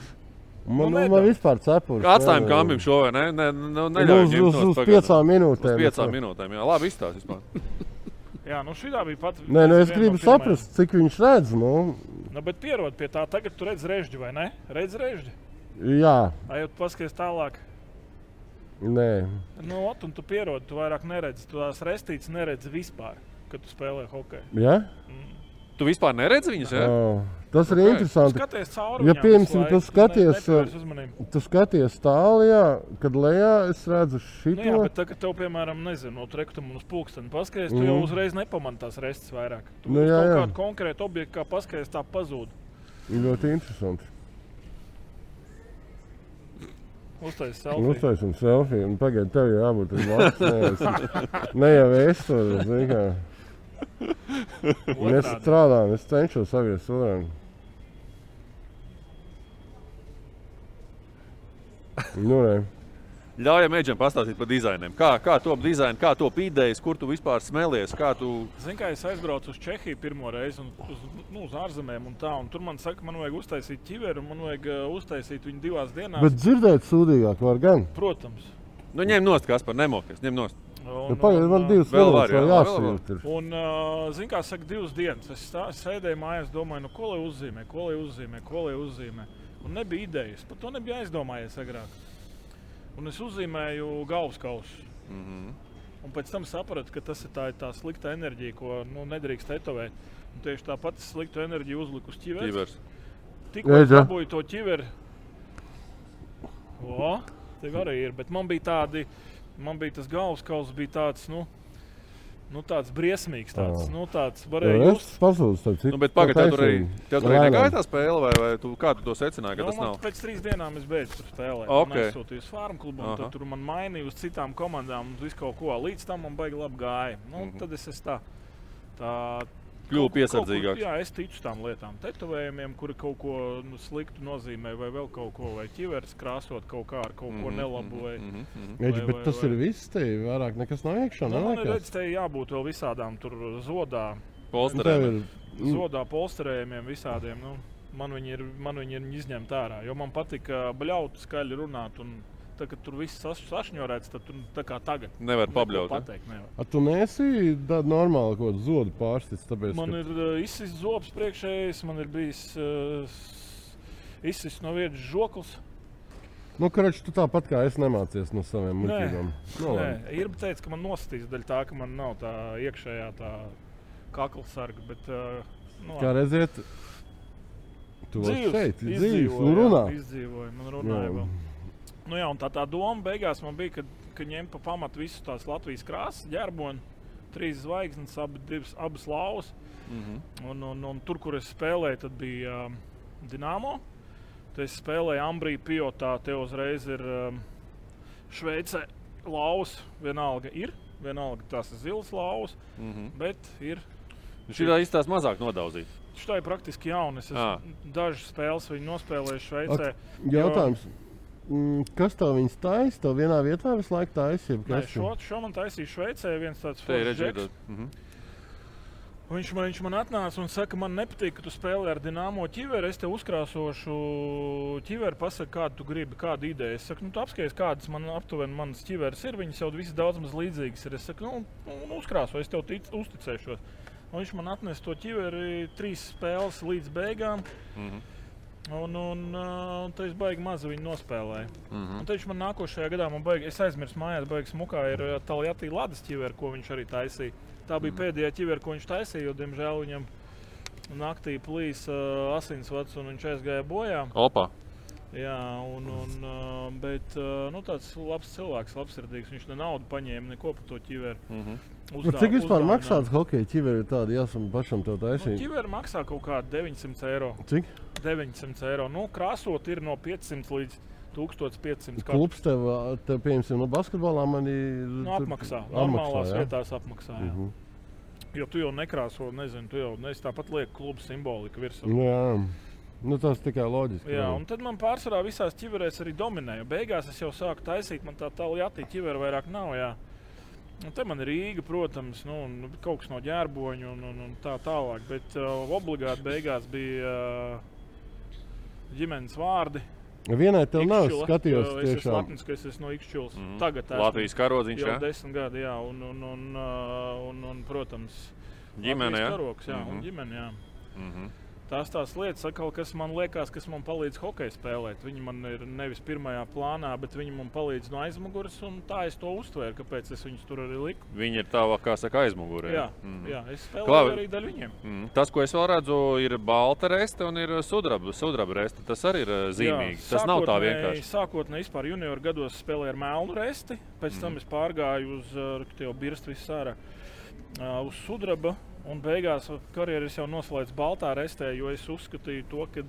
Man, Nu, man nedaudz. vispār cepurs. Kā atstājam kampim šo vai ne? ne, ne, ne Nu, uz, uz, uz piecām minūtēm. Uz piecām minūtēm. Jā, labi izstāst vispār. Jā, nu šī bija pat. Nē, nu es no gribu pirmajām. saprast, cik viņš redz. Nu, Nu, bet pierod pie tā, tagad tu redz režģi vai ne? Redz režģi. jā, Ai, tu paskaties tālāk. nē. Nu, ot, un tu pierod, tu vairāk neredzi. Tu tās restītes neredzi vispār, kad tu spēlē hokeju. Ja? Tu vispār neredzi viņus? Ja? Oh, tas ir Ok. interesanti. Skaties cauri. Ja piemēram, tu skaties, ne- uzmanību. Tu skaties tālāk, kad lejā es redzu Nu, jā, šo. bet tagad, tev, piemēram, nezinu, no trekuma uz pulksteni paskaties, tu Mhm. jau uzreiz nepamani tās restes vairāk. Tu Nu, jā, kaut jā. kādu konkrētu objektu, kā paskaties, tā pazūd. Ļoti interesanti. Uztaisīt selfiju. Uztaisim selfiju. un Pagaidiet, tev jābūt blakus. Ne, jau es tur zinu. Mēs strādājam, es cenšos saviest urānu. Nu, ne. Ļaujam mēģinām pastāstīt par dizainiem. Kā, kā top dizaini, kā top idejas, kur tu vispār smēlies, tu Zini, kā es aizbraucu uz Čehiju pirmo reizi, un uz, nu, uz ārzemēm, un tā, un tur man saka, man vajag uztaisīt ķiveru, man vajag uh, uztaisīt viņu divās dienās. Bet dzirdēt sūdīgāk var gan. Protams. Nu, ņem nost, kas par nemokies. Ņem nost. Un, Pagaidiet, man uh, divas vēl minūtes vēl vēl jāsajūt. Un, zini, kā saka, divas dienas. Es stā, sēdēju mājās, domāju, nu, ko lai uzzīmē, ko lai uzzīmē, ko lai uzzīmē. Un nebija idejas, par to nebija aizdomājies agrāk. Un es uzzīmēju galvaskausu. Mm -hmm. Un pēc tam sapratu, ka tas ir tā, tā slikta enerģija, ko nu, nedrīkst tetovēt. Un tieši tāpat es sliktu enerģiju uzliku uz ķiveres. Tikko dabūju to ķiveri. O, tev arī ir. Bet man bija tādi, man bija tas galvaskauls, bija tāds, nu, nu tāds briesmīgs. Tāds, nu, tāds varēja Es just. pazūdu starp citu. Nu, bet pagaidi, tev tur arī, tev tur arī negāja tā spēle, vai, vai tu, kā tu to secināji, ka Nu, tas nav? pēc trīs dienām es beidzu tur spēlēt. Ok. Okay. Es sūtīju uz farmu klubu, un tad tur man mainīja uz citām komandām, un visu kaut ko. Līdz tam man baigi labi gāja. Nu, Mhm. Tad es esmu tā. tā Kļuvu piesardzīgāks. Jā, es ticu tām lietām. Tetovējumiem, kuri kaut ko nu, sliktu nozīmē, vai vēl kaut ko, vai ķiveres krāsot kaut kā ar kaut ko Mhm, nelabu. Vai... mhm, mhm. Eģi, vai- bet vai- tas vai- ir viss. Te vairāk nekas nav iekšā. Nu, man redz, te jābūt vēl visādām tur zodā, ir Mm. zodā polsterējumiem, visādiem. Nu, man viņi ir, man viņi ir izņemti ārā, jo man patika bļaut, skaļi runāt. Un, tā, kad tur viss sas, sašņorēts, tad tur tā kā tagad. Nevar pabļaut. Pateikt, nevar. A, tu nesi tāda normāla kaut kāda zodu pārstāvis. Tāpēc, Man ka- ir uh, izsis zobs priekšējais, man ir bijis uh, izsis no vietas žoklis. Nu, karač, tu tāpat kā es nemācies no saviem Nē. muļķībām. Nu, Nē, labi. ir teicis, ka man nostīs daļa tā, ka man nav tā iekšējā tā kakla sarga. Bet, uh, nu, Kā redziet, tu Dzīvs, šeit, dzīves, izdzīvoju, un runā. jā, Izdzīvoju, man runāja. Nu, jā, tā, tā doma beigās man bija, ka, ka ņem pa pamatu visu tās Latvijas krāsas, ģerboni, trīs zvaigznes, abi, divas, abas lauvas. Mhm. Un, un, un tur, kur es spēlēju, tad bija um, Dienāmo. Tad es spēlēju Ambrija Pjotā. Te uzreiz ir um, Šveicē lauvas. Vienalga ir. Vienalga tās ir zilas lauvas, Mhm. bet ir. Šī tā izstāsta mazāk nodaudzīt. Šī ir praktiski jauna. Es esmu dažas spēles viņu nospēlēju Šveicē. Jautājums. Mm, Kas tev viņas taisa? Tev vienā vietā visu laiku taisa? Nē, šo, šo man taisīja Šveicē viens tāds redzēt. Mhm. Viņš man, viņš man atnāca un saka, man nepatīk, ka tu spēlē ar dīnāmo ķiveri. Es tev uzkrāsošu ķiveri, pasaki, kādu tu gribi, kādu ideju. Es saku, nu, apskaties, kādas man aptuveni manas ķiveres ir. Viņas jau visas daudz maz līdzīgas ir. Es saku, nu, nu uzkrāso, es tev tic, uzticēšos. Un viņš man atnesa to ķiveri trīs spēles līdz beigām. Mhm. Un, un, uh, un tad es baigi maz viņu nospēlēju. Mhm. Un tad viņš man nākošajā gadā, man baigi, es aizmirsu mājās, beigas mukā ir uh, Taljatī Ladas ķiveri, ko viņš arī taisīja. Tā bija Mhm. pēdējā ķiveri, ko viņš taisīja, jo, diemžēl, viņam naktī plīs uh, asinsvads un viņš aizgāja bojā. Opa. Jā, un, un, uh, bet uh, nu, tāds labs cilvēks, labsirdīgs. Viņš ne naudu paņēma, neko par to ķiveri. Mhm. Nu, cik vispār maksā tas hockey ķiveri? Tāda jāsam pašam Nu, taisīt. ķiveri maksā kaut kādi 900 eiro. Cik? 900 eiro. Nu, krāsot ir no 500 līdz 1500 eiro. Klubs tev, tev pieņemsim, no basketbolā man ir. Nu, apmaksā. Normālās jā? vietās apmaksā. Jā. Mhm. Jo tu jau nekrāso, nezinu, tu jau neesi tāpat lieku klubu simbolika virsū. Nu, Jā. Nu, tas tikai loģiski. Jā, un tad man pārsvarā visās ķiverēs arī dominēja. Beigās es jau sāku taisīt, man tā tālāk ķivera vairāk nav. Jā. Un te man ir Rīga, protams, nu, kaut kas no ģērboņa un, un, un tā tālāk. Bet uh, obligāti beigās bija uh, ģimenes vārdi. Vienai tev nav Uh, Es esmu latnis, ka es esmu no Ikšķulas. Mm. -hmm. Tagad esmu Latvijas karodziņš, jau jā? desmit gadi, jā, un, un, un, uh, un, un protams, jā? Karoks, jā, mm -hmm. un Mhm. ģimene, jā. Mhm. Tās tās lietas, atkal, kas man liekas, kas man palīdz hokeja spēlēt. Viņi man ir nevis pirmajā plānā, bet viņi man palīdz no aizmugures. Tā es to uztvēru, kāpēc es viņus tur arī liku. Viņi ir tā, kā saka, aizmugurē. Jā, Mhm. jā es spēlēju Klau- arī daļu viņiem. Mm. Tas, ko es vēl redzu, ir balta reste un ir sudraba, sudraba reste. Tas arī ir uh, zīmīgi. Jā, Tas nav tā vienkārši. Sākotnēji vispār junioru gados spēlēju ar melnu resti, pēc Mhm. tam es pārgāju uz uh, jau birstu visu ārā. Uh, uz sudraba un beigās karjeras jau noslēdzu baltā restē, jo es uzskatīju to, ka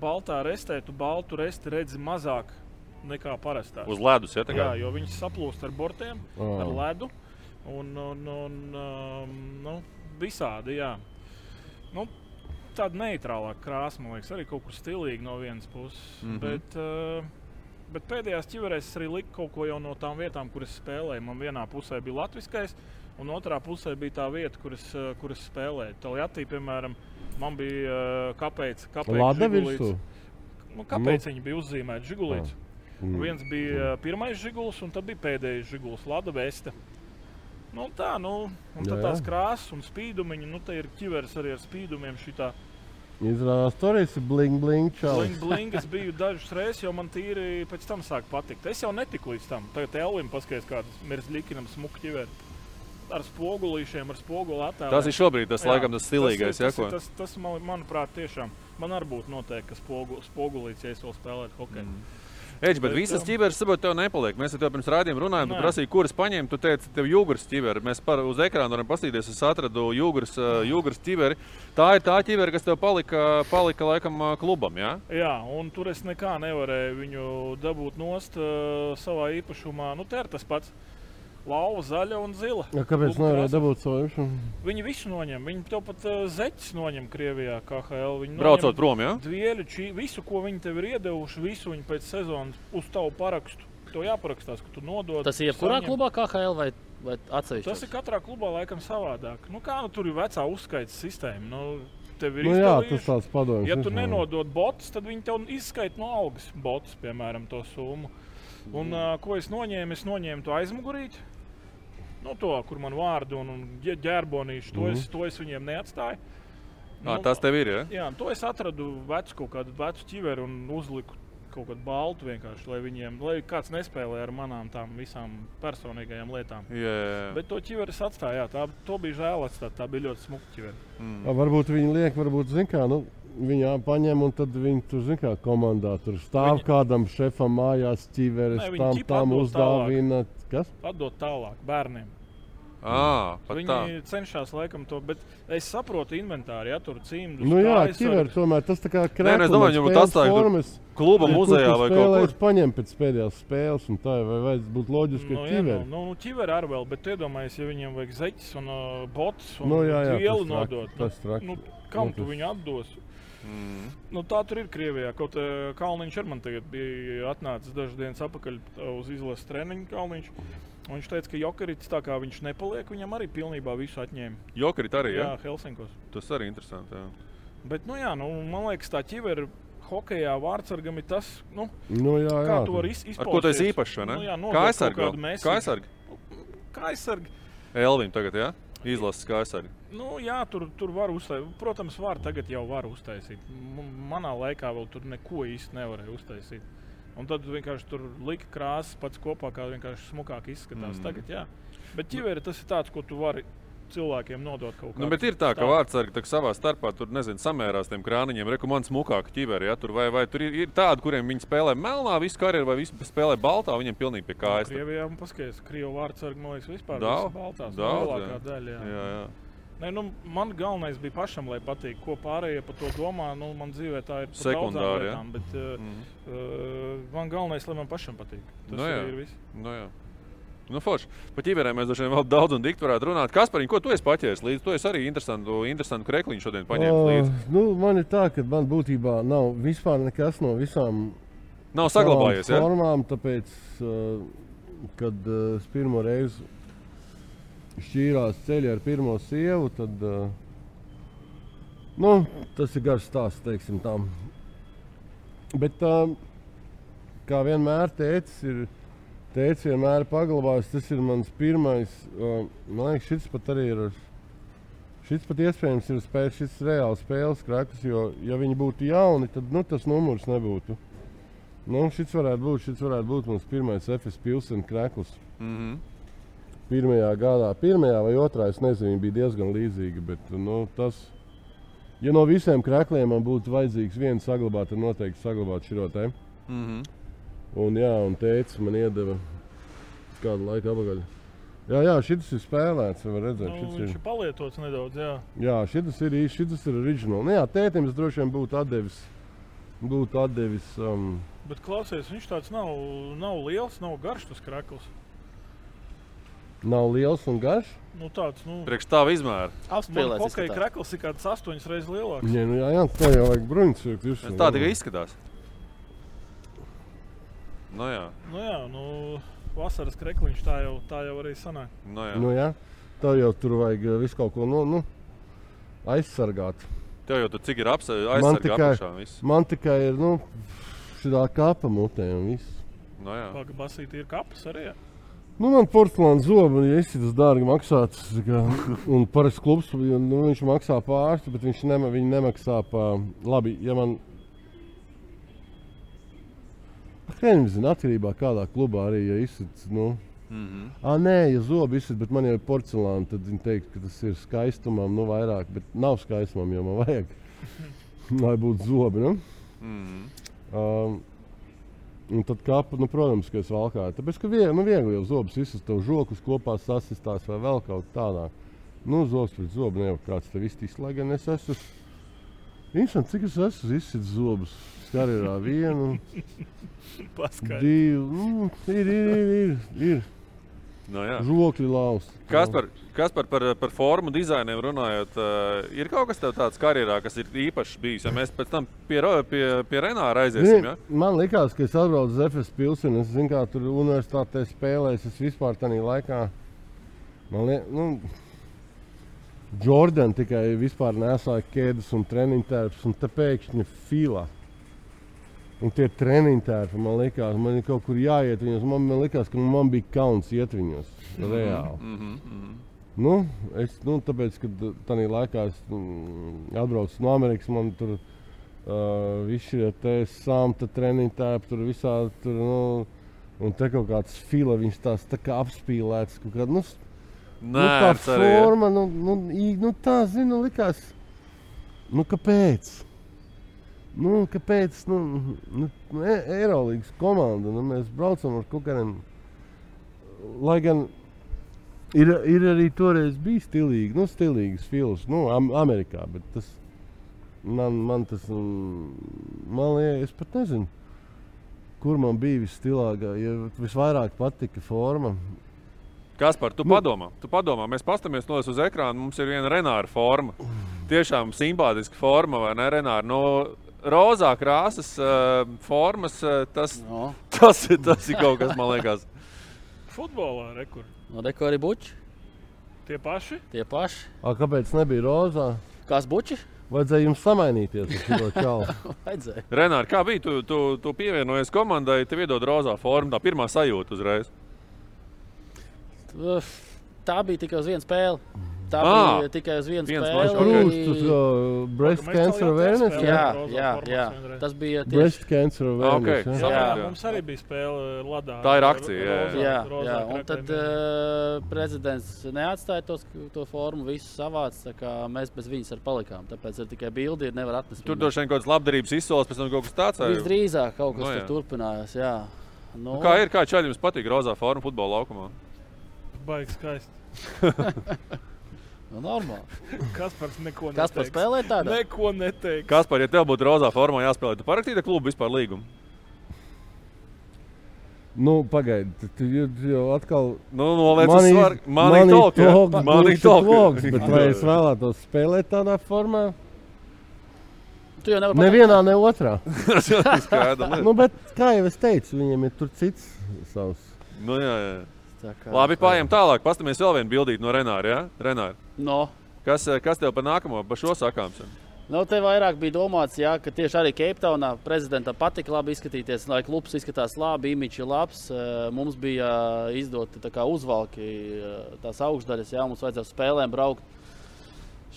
baltā restē tu baltu resti redzi mazāk nekā parastā. Uz ledus, ja tā Jā, kā. jo viņš saplūst ar bortiem, Ā. ar ledu un, un, un um, nu, visādi. Jā. Nu, tāda neitrālāka krāsa, man liekas, arī kaut kur stilīga no vienas puses. Mm. -hmm. bet, uh, bet pēdējās ķiverēs es arī liku kaut ko no tām vietām, kuras spēlēju. Man vienā pusē bija latviskais, un otrā pusē bija tā vieta, kuras, uh, kuras spēlēju. Taljatī, piemēram, man bija uh, kāpēc, kāpēc Lada virsū. Nu, kāpēc viņi bija uzzīmēti žigulīts? Mm. Viens bija uh, pirmais žiguls, un tad bija pēdējais žiguls, Lada Vesta. Nu, tā, nu, un tad Jā, jā. tās krāsas un spīdumiņi, nu, tā ir ķiveres arī ar spīdumiem. Šitā. Izrādās, tur esi bling, bling, čau. Bling, bling, es biju dažas reizes, jo man tīri pēc tam sāk patikt. Es jau netiku līdz tam. Tagad Elvim paskaidrs, kādas mirzlikinam smuku ķiveri. Ar spogulīšiem, ar spoguli attēliem. Tas ir šobrīd tas, Jā, laikam, tas stilīgais. Tas, ir- ja, tas, tas, tas man, manuprāt, tiešām. Man arī būtu noteikti, ka spogu, spogulīts, ja es vēl spēlētu hokeju. Mm. Eģi, bet Bet, visas um, ķiveres saprot, tev nepaliek. Mēs ar tevi pirms rādījuma runājām, tu prasīji, kuras paņēmi. Tu teici, tev jūgas ķiveri. Mēs par, uz ekrāna varam paskatīties, es atradu jūgas, uh, jūgas ķiveri. Tā ir tā ķiveri, kas tev palika, palika laikam uh, klubam. Ja? Jā, un tur es nekā nevarēju viņu dabūt nost savā īpašumā. Nu, te ir tas pats. Lauva, zaļa un zila. Ja, kāpēc krāsa. dabūt savu īpašumu? Viņi visu noņem. Viņi tev pat uh, zeķis noņem Krievijā, KHL. Viņi Braucot prom, ja? Dvieļu, či, visu, ko viņi tev ir iedevuši, visu viņi pēc sezonas uz tavu parakstu. Tev jāparakstās, ka tu nodod. Tas ir jebkurā saņem. klubā, kā HL vai, vai atsevišķi. Tas ir katrā klubā laikam savādāk. Nu, kā nu, tur ir vecā uzskaits sistēma? Nu, tev ir Nu, jā, tas tāds padomjas. Ja tu nenodod botus, tad viņi tev izskaita no algas botus, piemēram, to summu. Un, uh, ko es noņēmu? Es noņēmu to aizmugurīti. Nu, to, kur man vārdu un, un ģērbonīšu, to, es, to es viņiem neatstāju. Nā, tas tev ir. Ja? Jā, to es atradu vecu, kaut kādu vecu ķiveru un uzliku kaut kādu baltu vienkārši, lai viņiem, lai kāds nespēlē ar manām tām visām personīgajām lietām. Jā, jā, jā. Bet to ķiveru es atstāju, jā, tā, to bija žēl atstāt, tā bija ļoti smuka ķivera. Mm. A, Varbūt viņi liek, varbūt zina, kā. Nu, Viņa paņem, un tad viņi tur zina, kā komandā tur stāv viņi... kādam šefam mājās, ķiveres Nē, tam, tam uzdāvina. Kas? Atdot tālāk bērniem. À, Viņi tā. cenšas laikam to, bet es saprotu inventāru, ja tur cīmēs. Nu jā, ķiveri tomēr tas tā kā Nē, nu, es domāju, viņam būtu atstāja tur kluba muzejā vai kaut kur. Paņem pēc pēdējās spēles, un tā vai vajadzētu būt loģiski, Nu, ka jā, nu, ķiveri. nu, nu, ķiveri arī vēl, bet iedomājieties, ja viņiem vajag zeķis un uh, botus un Nu, jā, jā, vielu nodot. tas traki. Nu, kam Nu, tu tas- viņu atdos? Mm. Nu, tā tur ir Krievijā. Kaut kā Kalniņš ar mani tagad bija atnācis dažas dienas atpakaļ uh, uz izlases treniņu. Kalniņš. Un viņš teica, ka Jokarits tā kā viņš nepaliek, viņam arī pilnībā visu atņēma. Jokerit arī. Jā, Ja? Helsinkos. Tas arī interesanti. Jā. Bet, nu, jā, nu, man liekas, tā ķivera hokejā vārdsargam ir tas, nu, Nu, jā, jā. kā tur- to var iz- izpausties. Ar ko esi īpašs? Nu, jā, kā aizsargi? Kā aizsargi? Elvim tagad, jā? Izlases aizsargi. Nu, jā, tur, tur var uztaisīt. Protams, var tagad jau var uztaisīt. Manā laikā vēl tur neko īsti nevarēja uztaisīt. Un tad vienkārši tur lika krāsas pats kopā, kā vienkārši smukāk izskatās. Mm. Tagad, jā. Bet ķiveri tas ir tāds, ko tu vari cilvēkiem nodot kaut Nu, kādā bet ir tā, ka vārdsargi savā starpā tur nezinu, samērās tiem krāniņiem. Rekomendācija smukāka ķiveri. Ja? Tur, vai, vai tur ir, ir tādi, kuriem viņi spēlē melnā visu karjeru, vai visi spēlē baltā, viņiem pilnīgi pie kājas. tur. Krievijā un paskatās, Krievu vārdsargi, man liekas, vispār Daudz, baltās. lielākā daļa. Jā. Jā, jā. Nē, nu, man galvenais bija pašam, lai patīk, ko pārējie par to domā. Nu, man dzīvē tā ir jā. lietām, bet Mm. uh, man galvenais, lai man pašam patīk. Tas Nu, jā. ir viss. Nu, jā. Nu, forši. Par ķīverēm mēs vien vēl daudz un dikti varētu runāt. Kas par viņu, ko tu esi paķēris līdzi? Tu esi arī interesantu, interesantu krekliņu šodien paņēmis līdzi. Uh, nu, man ir tā, ka man būtībā nav vispār nekas no visām Nav saglabājies, ja? formām, tāpēc, uh, kad uh, es pirmo reizi šķīrās ceļā ar pirmo sievu, tad uh, nu, tas ir garš stāsts, teiksim tā. Bet kā vienmēr tēcis ir, tēcis vienmēr ir paglabājis, tas ir mans pirmais, man liekas, šis pat arī ir, šis pat iespējams ir spēles, šis reāls spēles krakas, jo, ja viņi būtu jauni, tad nu, tas numurs nebūtu. Nu, šis varētu būt, šis varētu būt mans pirmais FS pilsēta krekls. Mm -hmm. Pirmajā gadā, pirmajā vai otrā, es nezinu, bija diezgan līdzīgi. Bet, nu, tas, ja no visiem krākliem man būtu vajadzīgs viens saglabāt, tad noteikti saglabāt šo te. Mm -hmm. Un, jā, un teica, man iedeva kādu laiku apakaļ. Jā, jā šis ir spēlēts. Redzēt, Nu, šis viņš ir. ir palietots nedaudz. Jā. Jā, šis ir īsts, šis ir oriģināls. Nu, jā, tētim es droši vien būtu atdevis. Būtu atdevis um, Bet klausies, viņš tāds nav, nav liels, nav garš tas krakls. nav liels un garš. Nu, tāds, nu, Priekš tā izmēra. Apspēlēts. hokeja krakls ir kāds astoņas reizes lielāks. Jā, nu, jā, jā, tā jau vajag bruņus. Tā tikai izskatās. Nu, jā. Nu, jā, nu, vasaras krekliņš tā jau, tā jau arī sanāk. Nu, jā. Nu, jā, tā jau tur vajag uh, visu kaut ko nu, nu, aizsargāt. Tev jau tur cik ir Man aizsargāts tikai-. Man tikai ir nu, šī kapa mutē un viss. Nu, jā. Pagabasīt ir kapas arī. jā. Nu, man porcelāna zoba, ja es tas dārgi maksāts, un parasts klubs, nu, viņš maksā pārstu, bet viņš nema, viņi nemaksā pa labi, ja man... Viņi zina, atkarībā kādā klubā arī, ja izsits, nu... Mm -hmm. Ah, nē, ja zobi izsit, bet man jau ir porcelāna, tad viņi teikt, ka tas ir skaistumam, nu vairāk, bet nav skaistumam, jo man vajag, lai būtu zobi, nu? Mm -hmm. Um, un tad, kāpa, nu, protams, ka es valkāju. Tāpēc, ka viegli, nu, viegli jau zobus izsist, tev žokus kopā sasistās vai vēl kaut tādā. Nu, zobs pret zobu nevar kāds tev iztīs, lai gan es esmu. Interesanti, cik es esmu izsits zobus. Karjerā vienu, Paskaidro. divu, nu, ir, ir, ir, ir, ir. Nu, jā. žokļi lausti. Kas par, kas par, par, par formu dizainiem runājot, uh, ir kaut kas tāds karjerā, kas ir īpašs bijis. Ja mēs pēc tam pie, pie, pie Renāra aiziesim, ja? Man liekas, ka es atbraucu uz FS pilsētu. Es zinu, kā tur universitātē spēlēju. Es vispār tajā laikā. Man liekas, nu, Jordan tikai vispār nesāja ķēdes un treniņu tērpus, un te pēkšņi fila. Un tie treniņu tērpi, man liekas, man ir kaut kur jāiet viņos. Man, man liekas, ka man bija kauns iet viņos. Reāli. Mm -hmm, mm -hmm. Nu, es, nu, tāpēc, kad tajā laikā es mm, atbraucu no Amerikas, man tur uh, viss te samta treniņi tēpi, tur visā tur, nu, un te kaut kāds fila, viņš tās tā kā apspīlēts, kāda, nu, nu, tā Nē, arī. ja. forma, nu, nu, nu tā, zinu, likās, nu, kāpēc? Nu, kāpēc? Nu, nu, nu, E- Eirolandes komanda. Nu, mēs braucam ar kaut kādiem. Lai gan ir, ir arī toreiz bija stilīgi, nu, stilīgs filmas, nu, am, Amerikā. Bet tas man, man tas, mm, man liekas, es pat nezinu, kur man bija visstilīgākā. Ja visvairāk patika forma. Kas par tu Nu. padomā? Tu padomā, mēs paskatāmies no uz ekrāna. Mums ir viena Renāra forma. Tiešām simpātiska forma, vai ne? Renāra. No rozā krāsas uh, formas. Uh, tas, No, tas, ir- tas ir kaut kas, man liekas. Futbolā rekur. no deko arī buči. Tie paši. Tie paši. A, kāpēc nebija rozā? Kāds buči? Vajadzēja jums samainīties ar šo. Vajadzēja. Renāra, kā bija? Tu, tu, tu pievienojies komandai, tev iedod rozā formu. Tā pirmā sajūta uzreiz. Tā bija tikai uz vienu spēli. Tā Ā, bija tikai uz vienu viens spēli. Krūtis, uh, breast cancer awareness. jā? Jā, Rozā jā. Tas bija tieši Breast cancer awareness. Ok, jā. Jā, jā, mums arī bija spēle Latvijā. Tā ir akcija, jā, jā. Jā, jā. un tad uh, prezidents neatstāja tos, to formu, visu savāc. tā kā Mēs bez viņas arī palikām. Tāpēc ir tikai bildi, ir nevar atnest. Tur droši vien kaut kāds labdarības izsoles, pēc tam kaut kas tāds. Visdrīzāk kaut kas Nu, no, jā. tur turpinājās. Jā. Nu, Nu, kā ir? Kā čaļi jums patīk rozā forma futbola laukumā? Baigs skaisti. Nu, normāli. Kas par neko Kas par neteiks. spēlē tādā? Neko neteiks. Kas par, ja tev būtu rozā formā jāspēlē, tu parakstītu klubu vispār līgumu? Nu, pagaidi, tu, jau- atkal Nu, noliec uz svaru. Manī talk, jā. Manī talk. Bet vai es vēlētos spēlēt tādā formā? Tu jau nevari Nevienā, ne otrā. Skaidrs. nu, bet, kā jau es teicu, viņiem ir tur cits savs. Nu, jā, jā. Pateikt. Labi, pārējām tālāk. Paskatāmies vēl vienu bildīti no Renāra. Ja? Renāra. No. Kas, eh, kas tev par nākamo, par šo sakāms? Nu, te vairāk bija domāts, jā, ka tieši arī Keiptaunā prezidentam patika labi izskatīties, lai klubs izskatās labi, imīķis ir labs. Eh, Mums bija eh, izdoti tā kā uzvalki tās augšdaļas, jā, mums vajadzēja spēlēm braukt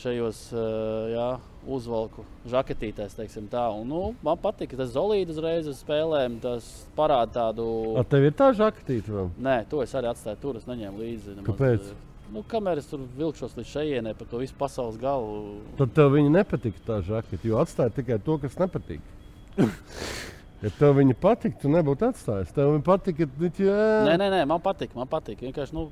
šajos eh, jā, uzvalku žaketītēs. Un, nu, man patika tas zolīds uzreiz uz spēlēm, tas parāda tādu... Ar tev ir tā žakatīte vēl? Nē, to es arī atstāju tur, es neņēmu līdzi. nemaz. Kāpēc? Nu, kamēr es tur vilkšos līdz šejienei, pa to visu pasaules galu. Tad tev viņa nepatika tā žakete, jo atstāja tikai to, kas nepatīk. Ja tev viņa patika, tu nebūtu atstājis. Tev viņa patika, ka jā, Nē, nē, nē, man patīk. Man patīk. Vienkārši, nu,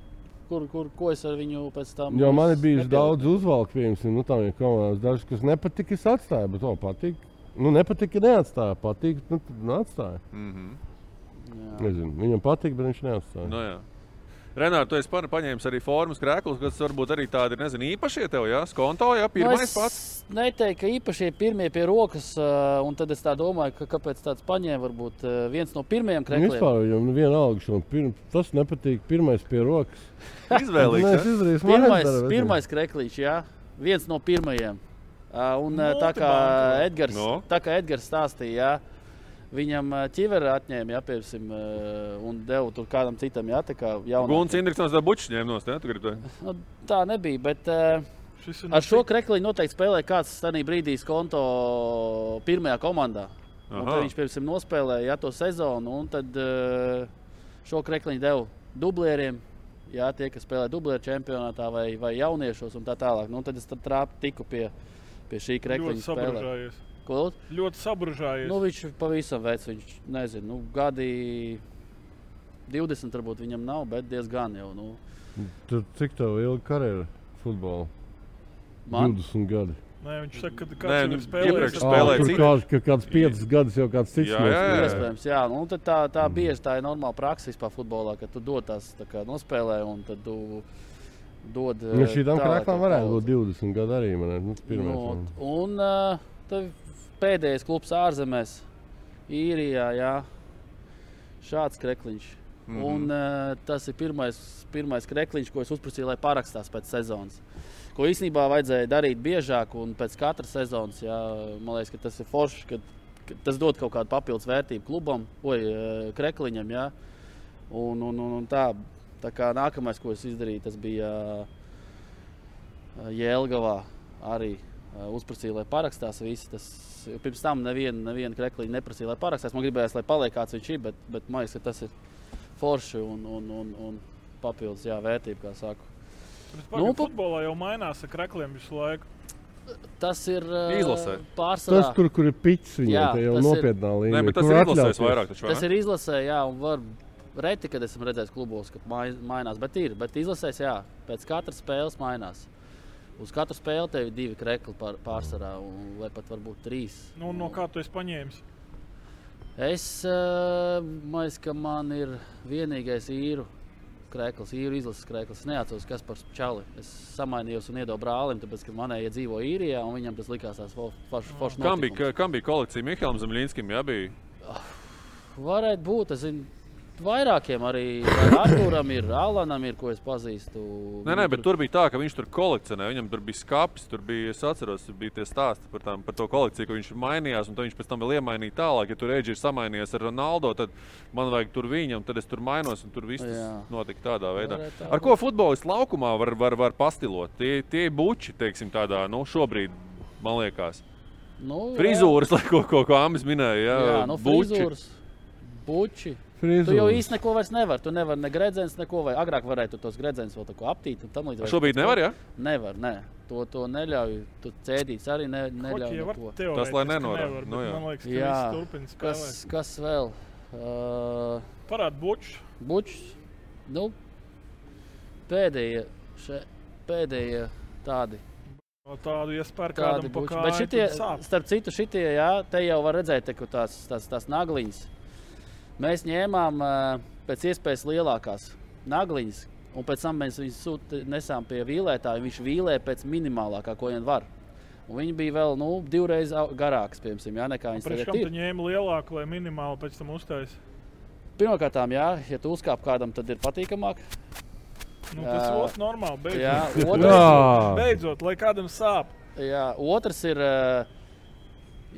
kur, kur, ko es ar viņu pēc tam. Jo man ir bijuši daudz uzvalku, piemēram, nu, tādiem komandām. Dažs, kas nepatika, es atstāju, bet man patīk. Nu, nepatika, neatstāja. Patīk, nu, nu, atstāja. Mm -hmm. Jā. Nezinu, viņam patīk, bet viņš neatstāja. nu, jā. Renāri, tu esi pa- paņēmis arī formas krēklus, kas varbūt arī tādi nezinu, īpašie tev, jā, skonto, jā, pirmais Nu, es pats. Neteiktu, ka īpaši pirmie pie rokas, un tad es tā domāju, ka kāpēc tāds paņēma varbūt viens no pirmajiem Nu, krekliem. Vispār viņam vienalga, šo pirm, tas nepatīk. Pirmais pie rokas. Izvēlīgs. Pirmais, pirmais kreklīšs, jā, viens no pirmajiem. Un uh, tā kā. Edgars, No. tā kā Edgars stāstīja, jā, viņam ķiveri atņēma, jā, piemēram, un deva tur kādam citam, jā, tā kā jaunam. Guns Indriksons tā bučs ņēma nost, jā, tu gribi to? Nu, tā nebija, bet ar šo krekliņu noteikti spēlēja kāds tajā brīdī konto pirmajā komandā. Viņš pirms tam nospēlēja jā, to sezonu, un tad šo krekliņu deva dublieriem. Jā, tie, kas spēlē dublieru čempionātā vai, vai jauniešos, un tā tālāk. Nu, tad es trāpu tiku pie, pie šī ļoti krekliņa spēlē. sabružājies. Lūdzu? Ļoti sabružājies. Nu, viņš pavisam vecs, viņš nezina, nu, gadi 20 varbūt viņam nav, bet diezgan jau. Nu, Tur cik tev ilga karjera futbolā? man, 20 gadi. Nē, viņš saka, ka Nē, kāds nu, ir spēlējis. ar- spēlēja tur citu. kāds, ka kāds 5 gadus jau kāds cits Jā, jā, jā. Iespējams, jā. Nu, tā, tā bieži tā ir normāla praksa vispār futbolā, ka tu dod tās tā kā nospēlē un tad tu dod. Nu, šīm tālāk krāklām varētu būt 20 gadi arī. Man, nu, pirmais, Nu, man. un uh, pēdējais klubs ārzemēs, īrijā, jā, šāds krekliņš. Mm. -hmm. Un uh, tas ir pirmais, pirmais krekliņš, ko es uzprasīju, lai parakstās pēc sezonas. Ko īstenībā vajadzēja darīt biežāk un pēc katras sezonas. Jā, man liekas, ka tas ir forši, ka, ka tas dod kaut kādu papildus vērtību klubam, vai uh, krekliņam. Jā. Un, un, un, un tā, tā kā nākamais, ko es izdarīju, tas bija uh, Jēlgavā arī uzprasīja, lai parakstās visi. Tas, pirms tam neviena nevien krekliņa neprasīja, lai parakstās. Man gribējās, lai paliek kāds viņš ir, bet, bet man liekas, ka tas ir forši un, un, un, un papildus jā, vērtība, kā saka. Bet Nu, futbolā jau mainās ar krekliem visu laiku. Tas ir uh, Izlasē. pārsvarā. Tas tur, kur ir pits, Jā, tā jau nopietnā līmenī. Nē, tas kur ir izlasējis vairāk. Taču, vai Tas ir izlasē, jā, un var reti, kad esmu redzējis klubos, ka mai- mainās. Bet ir, bet izlasēs, jā, pēc katras spēles mainās. Uz katru spēli tev ir divi krekli pār, pārsvarā, un, vai pat varbūt trīs. Nu, no kā tu esi paņēmis? Es domāju, ka man ir vienīgais īru krēsls, īru izlases krēsls. Es neatceros, kas par čali. Es samainījos un iedevu brālim, tāpēc, ka manējie dzīvo īrijā, un viņam tas likās tās foršas forš Kam bija, kam bija kolekcija Mihālam Zemļinskam? Jā, bija. Varētu būt. Es zinu, vairākiem arī vai Arturam ir, Alanam ir, ko es pazīstu. Nē, nē, bet tur bija tā, ka viņš tur kolekcionēja. Viņam tur bija skats, tur bija, es atceros, bija tie stāsti par, tām, par to kolekciju, ka viņš mainījās, un viņš pēc tam vēl iemainīja tālāk. Ja tur Reģis ir samainījies ar Ronaldo, tad man vajag tur viņam, tad es tur mainos, un tur viss Jā. notika tādā veidā. Varētu tā Ar ko futbolists laukumā var, var, var pastilot? Tie, tie buči, teiksim, tādā, nu, šobrīd, man liekas, Nu, frizūras, lai ko, ko, ko Amis minēja. Jā, Jā, jā nu, buči. frizūras, buči. Tu jau īsti neko vairs nevari. Tu nevari ne gredzens, neko. Vai agrāk varētu tos gredzens vēl tā kā aptīt. un tam līdzīgi. Šobrīd nevar, jā? Nevar, nē. To, to neļauj. Tu cēdīts arī ne, neļauj. Neko. teorētiski Tas, lai nenorāda. Nu, jā. man liekas, ka Jā. Kas, kas vēl? Uh, Parāda bučus. Bučs. Nu, pēdējie, še, pēdējie tādi. No tādu iespēju kādam pa buči. kāju, Bet šitie, starp citu, šitie, jā, te jau var redzēt, te, tās, tās, tās nagliņas. Mēs ņēmām pēc iespējas lielākās nagliņas, un pēc tam mēs viņus sūta, nesām pie vīlētāja. Viņš vīlē pēc minimālākā, ko vien var. Un viņi bija vēl nu, divreiz garākas, piemēram, jā, nekā tagad kam ir. tu ņēmi lielāku, lai minimāli pēc tam uztaisītu? Pirmkārt, jā, ja tu uzkāp kādam, tad ir patīkamāk. Nu, tas Jā. ir normāli. Beidzot. Jā, Jā. otrs, Beidzot, lai kādam sāp. jā, otrs ir,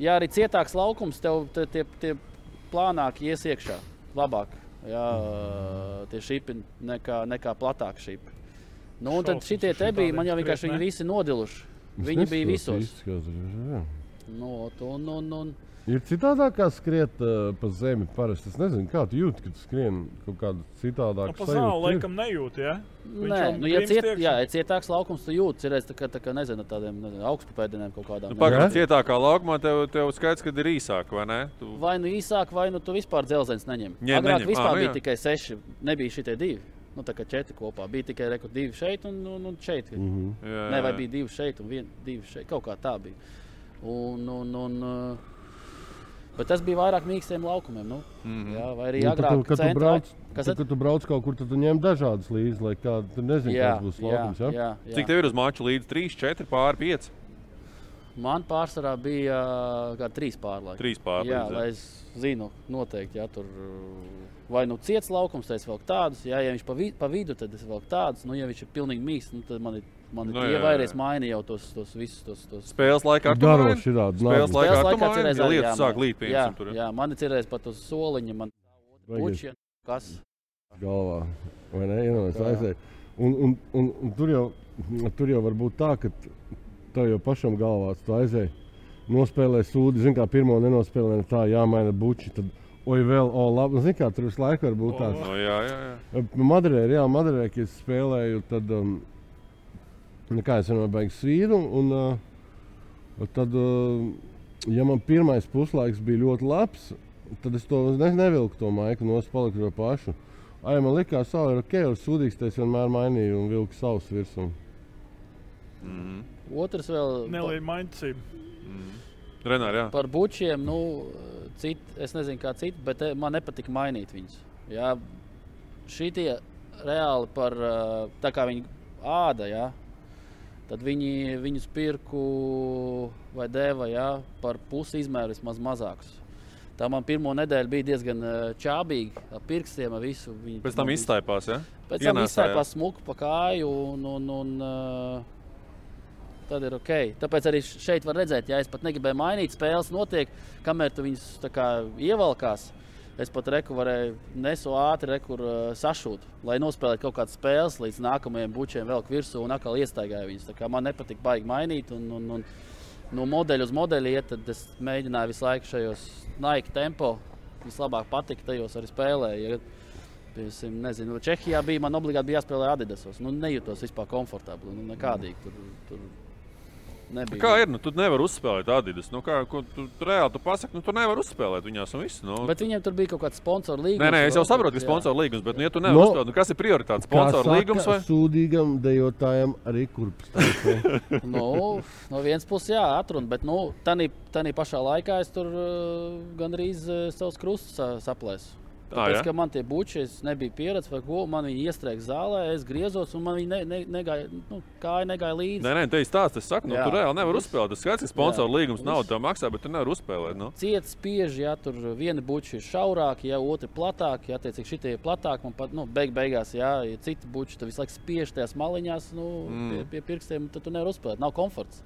ja arī cietāks laukums, tev te- tie, tie plānāk ies iekšā. Labāk. Jā, tie šipi nekā, nekā platāki šipi. Nu, un tad šitie te bija, man jau vienkārši viņi visi nodiluši. Viņi bija visos. Nu, un, un, un, Ir citādāk, kā skriet uh, pa zemi. Parasti es nezinu, kā tu jūti, kad skrien kaut kādu citādāku Nu, pa zāli laikam nejūt, ja? Viņš Nē, nu, ja, ciet, jā, ja cietāks laukums, tu jūti, ir tā, kā, tā kā nezinu, tādiem nezinu, augstpēdieniem kaut kādām. Nu, jā. Pagaidām, Jā? cietākā laukumā tev, tev skaidrs, ka ir īsāk, vai ne? Tu... Vai nu īsāk, vai nu tu vispār dzelzceļš neņem. Ņem, Agrāk neņem. vispār Ā, nu bija jā. tikai seši, nebija šitie divi. Nu, tā kā četri kopā. Bija tikai reku, divi šeit un, un, un šeit. Mm -hmm. Jā, Nē, vai jā. bija divi šeit un vien, divi šeit. Kaut kā tā bija. Un, un, un, uh, bet tas bija vairāk mīkstiem laukumiem. Nu. Mm. -hmm. Jā, vai arī Nu, agrāk, tu- kad tu centrā- brauc, Kas tad, kad tu brauc kaut kur, tad tu ņem dažādas līdzi, lai kādu tu nezini, Jā, kāds būs jā, laukums. Ja? jā, jā. Cik tev ir uz mača līdzi 3, 4, pāri 5? Man pārsvarā bija kā trīs pārlaiki. 3 pāri. Jā, lai es zinu, noteikti, ja tur vai nu ciets laukums, tad es vēl tādus, jā, ja viņš pa, vid pa vidu, tad es vēl tādus, nu, ja viņš ir pilnīgi mīksts, nu, tad man ir, man ir Nu, nu, tie vairs jā. maini jau tos, tos visus tos. tos. Spēles laikā ar Garo šādi Spēles nagli. laikā Spēles laikā cerēs ja lietas sāk līt, jā, piemēram, tur. jā, man ir cerējis pat uz soliņa, man puķi, kas. galvā. Vai ne? Iedomājies, Jā. aizēj. Un, un, un, un tur, jau, tur jau var būt tā, ka tev jau pašam galvā tu aizēji. Nospēlē sūdi, zini, kā pirmo nenospēlē, tā jāmaina buči. Tad, oi, vēl, o, labi. Zini, kā tur visu laiku var būt tāds. No, jā, jā, jā. Madrē, jā, Madrē, kad es spēlēju, tad, um, nu, kā es vienmēr beigšu svīru. Un, uh, tad, uh, ja man pirmais puslaiks bija ļoti labs, tad es to ne, nevilku to maiku, no es paliku to pašu. Ai, man likās, ka ir ok, ar sūdīgs es vienmēr mainīju un vilku savus virsmu. Otrs vēl Nelīdz maņķisību. Renāri, jā. par bučiem, nu, cit, es nezinu, kā citi, bet man nepatika mainīt viņus. Jā, šitie reāli par tā kā viņi āda, jā, tad viņi viņus pirku vai deva jā, par pusi izmēru vismaz mazākus. Tā man pirmo nedēļu bija diezgan eh, čābīga, ar pirkstiem, ar visu. Viņi Pēc tam izstaipās, jā? Pēc tam Ienāsā, jā. izstāpās smuku pa kāju, un, un, un uh, tad ir ok. Tāpēc arī šeit var redzēt, ja es pat negribēju mainīt, spēles notiek, kamēr tu viņus kā ievelkās. Es pat reku varēju nesu ātri rekur, uh, sašūt, lai nospēlētu kaut kādas spēles līdz nākamajiem bučiem, vēl virsū un atkal iestaigāju viņus. Man nepatika baigi mainīt. Un, un, un, no modeļa uz modeļa iet, tad es mēģināju visu laiku šajos Nike tempo. Vislabāk patika tajos arī spēlēju. Ja, Piemēram, nezinu, Čehijā bija man obligāti jāspēlē Adidasos. Nu, nejūtos vispār komfortabli. Nu, nekādīgi tur, tur nebija. Kā ir? Nu, tu nevari uzspēlēt Adidas. Nu, kā, ko, tu, tu reāli tu pasaki, nu, tu nevari uzspēlēt viņās un viss. Nu. Bet viņiem tur bija kaut kāds sponsors līgums. Nē, nē, es jau saprotu, ka sponsoru līgums, bet, nu, ja tu nevari No- no, uzspēlēt, nu, kas ir prioritāte? Sponsoru līgums vai? Sūdīgam dejotājam arī taisnē. Nu, no vienas puses, jā, atrunāt, bet nu, tādā pašā laikā es tur uh, gandrīz uh, savus krustus sa saplēsu. Tā, Tāpēc, jā? ka man tie buči, es nebiju pieredzējis, vai ko man viņi iestrēga zālē, es griezos, un man viņi ne, ne, negāja, nu, kāja negāja līdzi. Nē, nē, te ir stāsts. Es saku, nu, Jā. tu reāli nevari uzspēlēt. Tas skaidrs, ka sponsoru Jā. līgums naudu tev maksā, bet tu nevari uzspēlēt. Nu. Ciets spiež, ja tur viena buča ir šaurāka, ja otra platāka, ja attiecīgi šitie ir platāki, man pat, nu, beig beigās, ja, ja citi buči tur visu laiku spiež tajās maliņās, nu, mm. pie, pie pirkstiem, tad tu nevari uzspēlēt, nav komforts.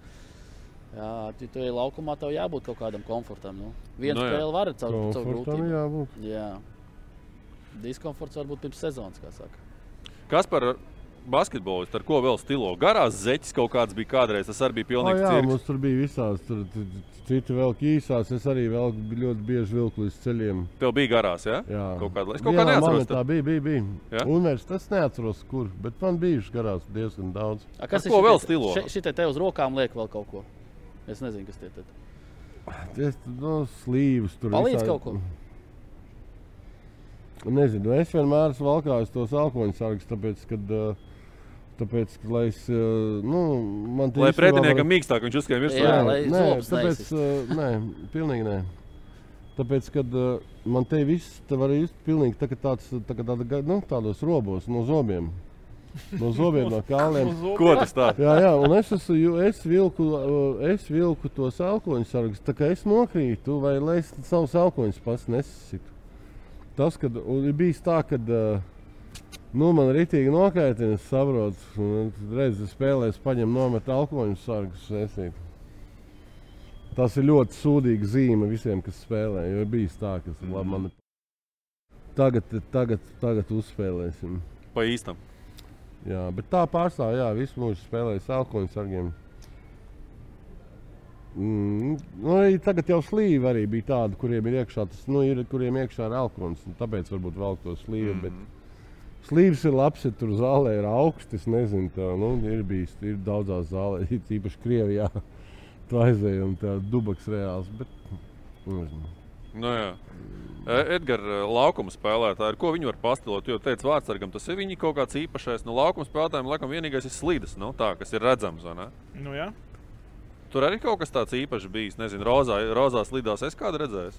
Jā, tu, ej laukumā, tev jābūt kaut kādam komfortam. Nu. Vienu Nu, jā. spēli var caur, caur jābūt. Jā. Diskomforts var būt pirms sezonas, kā saka. Kas par basketbolistu, ar ko vēl stilo? Garās zeķis kaut kāds bija kādreiz. Tas arī bija pilnīgi jā, cirks. mums tur bija visās. Tur, citi vēl īsās. Es arī vēl ļoti bieži vilku līdz ceļiem. Tev bija garās, jā? Jā, Kaut kāda- es kā Vienā neatceros momentā Bija, bija. bija. Jā? Universitātes neatceros, kur. Bet man bija garās diezgan daudz. A, Ar ko vēl stilo? Šitie te uz rokām liek vēl kaut ko. Es nezinu, kas tie ir. Es no slīvas tur Palīdz visādi- kaut ko? Nezinu, es vienmēr esmu valkājis tos alkohola sargus, tāpēc, kad, uh, tāpēc, ka, lai es, uh, nu, man Lai īstenībā pretiniekam var- mīkstāk viņš uzskrēja virsū. Jā, lai nē, zobus tāpēc, neizsist. uh, nē, pilnīgi nē. Tāpēc, kad man te viss te var just pilnīgi tā, tāds, tā, tāda, nu, tādos robos no zobiem. No zobiem, no kāliem. Ko tas tāds? Jā, jā, un es, esmu, es, vilku, es vilku tos elkoņu sargus. Tā kā es nokrītu, vai lai es savus elkoņus pats nesasitu. Tas, kad ir bijis tā, ka nu, man rītīgi nokaitina, es saprotu, un reizes spēlēs paņem nomet elkoņu sargus. Esīt. Tas ir ļoti sūdīga zīme visiem, kas spēlē. Jo ir bijis tā, ka mm. man tagad, tagad, tagad uzspēlēsim. Pa īstam. Jā, bet tā pārstāvja, jā, visu mūžu spēlēja salkoņu sargiem. Mm, nu, tagad jau slīvi arī bija tādi, kuriem ir iekšā tas, nu, ir, kuriem iekšā ir alkohols. Tāpēc varbūt vēl to slīvi. Mm. Bet slīvis ir labs, ja tur zālē ir augsts. Es nezinu, tā nu, ir bijis ir daudzās zālēs, īpaši Krievijā. Tu aizēji un tā dubaks reāls. Bet, nu, nezinu. Nu, jā. E, Edgars, laukuma spēlētāji, ko viņi var pastilot? Jo teica, vārdsargam tas ir viņa kaut kāds īpašais. Nu, laukuma spēlētājiem laikam vienīgais ir slīdes, nu, tā, kas ir redzams. Nu, jā. Tur arī kaut kas tāds īpašs bijis. Nezinu, rozā, rozā slīdās es kādu redzēju.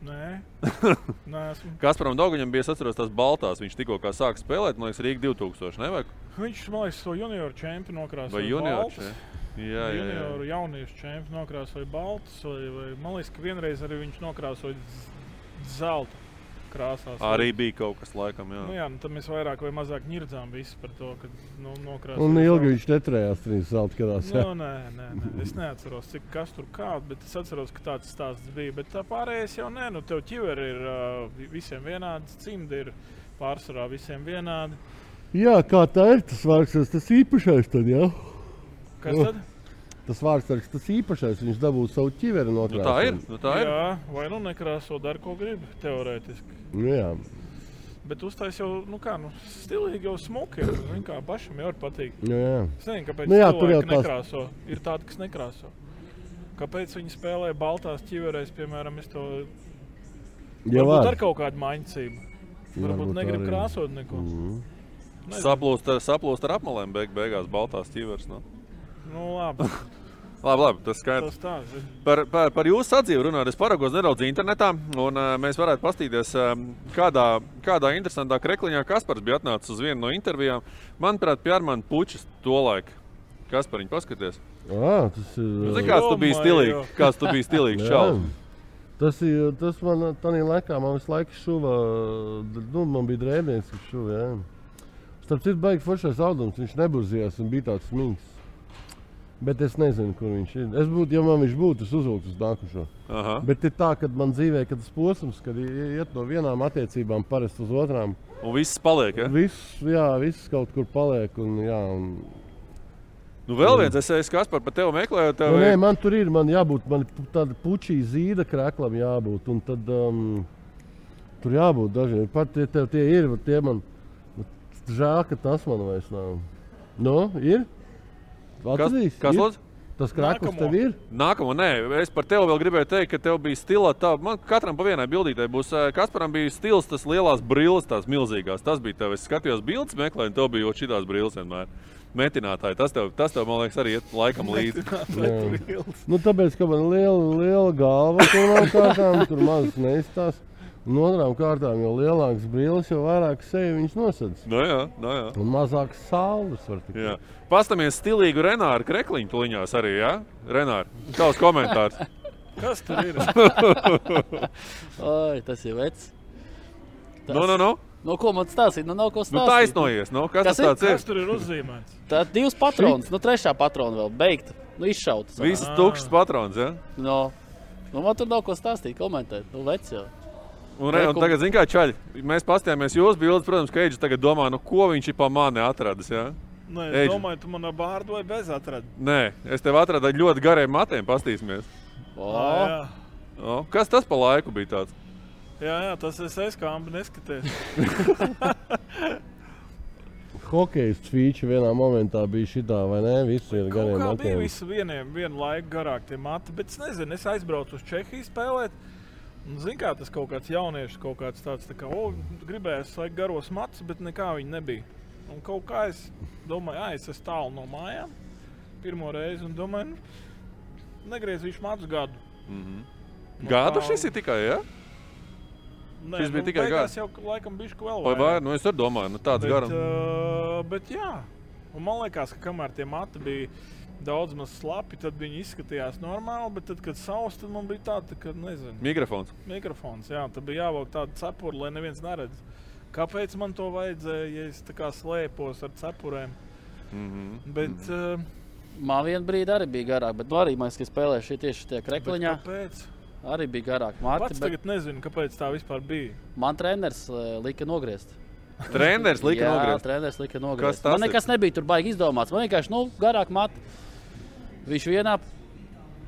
Nē, Nē. Kasparam Daugaņam bija, atceros, tās baltās. Viņš tikko sāka spēlēt, man liekas, Rīga 2000. Nevajag? Viņš man liekas, to junioru čempionu nokrāsoja. Vai junioru čempionu? Jā, jā, jā. Jauniešu čempionu nokrāsoja baltus, vai, vai man liekas, ka vienreiz arī viņš nokrāsoja zelta krāsās. Arī bija kaut kas laikam. Jā. Nu, jā, nu, tad mēs vairāk vai mazāk ņirdzām visi par to, ka nu, nokrāsoja. Un ilgi viņš neturējās trīs zelta kadās. Nu, nē, nē, nē, es neatceros, cik kas tur kāda, bet es atceros, ka tāds stāsts bija. Bet tā pārējais jau nē, nu tev ķiveri ir uh, vi- visiem vienāds, cimdi ir pārsvarā visiem vienādi. Jā, kā tā ir tas vārds, tas īpašais tad, jā. Kas tad? Tas vārds, tas īpašais, viņš dabūja savu ķiveri no Nu, tā ir. Nu, tā ir. Jā, vai nu nekrāso, dara ko grib, teorētiski. Nu, jā. Bet uztais jau, nu kā, nu, stilīgi jau smuki. Zini, kā pašam jau ir patīk. Nu, jā. Es nezinu, kāpēc Nu jā, tur jau nekrāso. Ir tādi, kas nekrāso. Kāpēc viņi spēlē baltās ķiverēs, piemēram, es to Ja varbūt var. ar kaut kādu maiņcību. Varbūt negrib arī. krāsot neko. Mhm. Nezinu. Saplūst, ar- saplūst ar apmalēm, beig, beigās baltās ķivers. Nu. Nu, labi, Labi, labi, tas skaidrs. tas tā. zini. Par, par, par jūsu sadzīvi runājot, es paragos nedaudz internetā, un uh, mēs varētu paskatīties, uh, kādā, kādā interesantā krekliņā Kaspars bija atnācis uz vienu no intervijām. Manuprāt, pie Armāna Pučas to laiku. Kaspar, viņa paskaties. Ā, tas ir. Nu, zini, kāds tu biji stilīgs? Kāds tu biji stilīgs čalis? Tas, ir, tas man tādā laikā, man visu laiku šuva, nu, man bija drēbnieks, kas šuva. Jā. Starp citu, baigi foršais audums, viņš neburzījās un bija tāds smigs. Bet es nezinu, kur viņš ir. Es būtu, ja man viņš būtu, es uzvilktu uz nākušo. Aha. Bet ir tā, ka man dzīvē, kad tas posms, kad iet no vienām attiecībām parasti uz otrām, Un viss paliek. Ja? viss, jā, viss kaut kur paliek. Un, jā, un, Nu, vēl viens, es esmu Kaspar, par tevi meklēju. Tev Nu, nē, ir- man tur ir man jābūt man tāda puķīga zīda krāklam, jābūt. Un tad um, tur jābūt dažiem. Pat tie, tie ir, tie man žēl, ka tas man vairs nav. Nu, ir? Kas, Atradīs? kas Ir? lūdzu? Tas krāklis tev ir? Nākamo, nē, es par tevi vēl gribēju teikt, ka tev bija stila. Tā, man katram pa vienai bildītei būs. Kasparam bija stils, tas lielās brilles, tās milzīgās. Tas bija tev. Es skatījos bildes, meklēju, un tev bija jau šīs brilles vienmēr. Metinātāji, tas tev, tas tev, man liekas, arī iet laikam līdzi. Nu, tāpēc, ka man ir liela, liela galva, pirmām kārtām, tur maz neizstās. Un otrām kārtām, jo lielākas brilles, jo vairāk seju viņš nosedz. No jā, no jā. Un mazāk saules var tikt. jā. Pastamies stilīgu Renāru Krekliņu tuliņās arī, jā? Renāri, tavs komentārs. Kas tur ir? Oi, tas ir vecs. Tas, Nu, nu, nu. Nu, ko man stāstīt? Nu, nav ko Nu, stāstīt. taisnojies, nu, kas Kas tas ir? tāds ir? Kas tur ir uzzīmēts? Tā divas patronas, nu, trešā patrona vēl beigta. Nu, izšauta. sanāk. Viss tukšs patrons, jā? Nu, nu, man tur nav ko stāstīt, komentēt. Nu, vecs jau. Un, re, un tagad, mērā, čaļi, mēs paskatījāmies jūsu bildes. Protams, ka Eģis tagad domā, nu, ko viņš ir pa mani atradis. Ja? Nē, es Eidž. domāju, tu man ar bārdu vai bez atradi. Nē, es tev atradu ar ļoti gariem matiem. Pastīsimies. O, Jā. O, kas tas pa laiku bija tāds? Jā, jā, tas es kā ambi neskaties. Hokeja spīķi vienā momentā bija šitā, vai ne? Visi ir gariem kā bija matiem. visi vieniem, vienu laiku garāk tie mati, bet es nezinu, es aizbraucu uz Čehiju spēlēt. Un, Zini, kā tas kaut kāds jauniešu, kaut kāds tāds, tā kā, o, gribējās laiku garos matus, bet nekā viņi nebija. Un kaut kā es domāju, ah, es esmu tālu no mājām, pirmo reizi, un domāju, nu, negriezīšu matus gadu. Mm -hmm. Gada tā- šis ir tikai, ja? Nē, šis bija nu, tikai beigās gads. jau laikam bišķi vēl Vai vairāk. vai? Nu, es domāju, nu, tāds garums. Uh, bet jā, un man liekas, ka kamēr tie mati bija daudz maz slapi, tad viņi izskatījās normāli. Bet tad, kad saules, tad man bija tāda, ka nezinu. Mikrofons. Mikrofons, jā, tad bija jāvelk tāda cepura, lai neviens neredz. Kāpēc man to vajadzēja, ja es tā kā slēpos ar cepurēm? Mhm. Bet, mm. uh, Man vienā brīdī arī bija garāk, bet nu arī man liekas, ka spēlēju šī tieši tajā bet krekliņā. kāpēc? Arī bija garāk. Mati, Pats bet tagad nezinu, kāpēc tā vispār bija. man treneris eh, lika nogriezt. Treneris lika nogriezt. treneris lika nogriezt. Man nekas nebija tur baigi izdomāts. Man vienkārši nu, garāk mat. Viņš vienā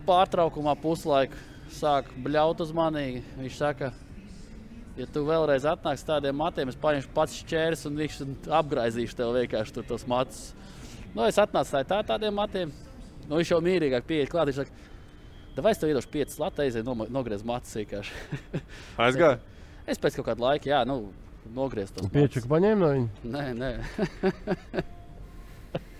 pārtraukumā puslaiku sāk bļaut uz mani. Viņš saka, ja tu vēlreiz atnāksi tādiem matiem, es paņemšu pats šķērs un viņš apgraizīšu tev vienkārši tur tos matus. Nu, es atnācu tā, tā tādiem matiem. Nu, viņš jau mierīgāk pieiet klāt. Viņš saka, vai es tev iedošu piecas latvijas, nogriez matus vienkārši. Aizgāja. Es pēc kaut kāda laika, jā, nu, nogriezu tos Piečaku paņēma no viņa. Nē, nē.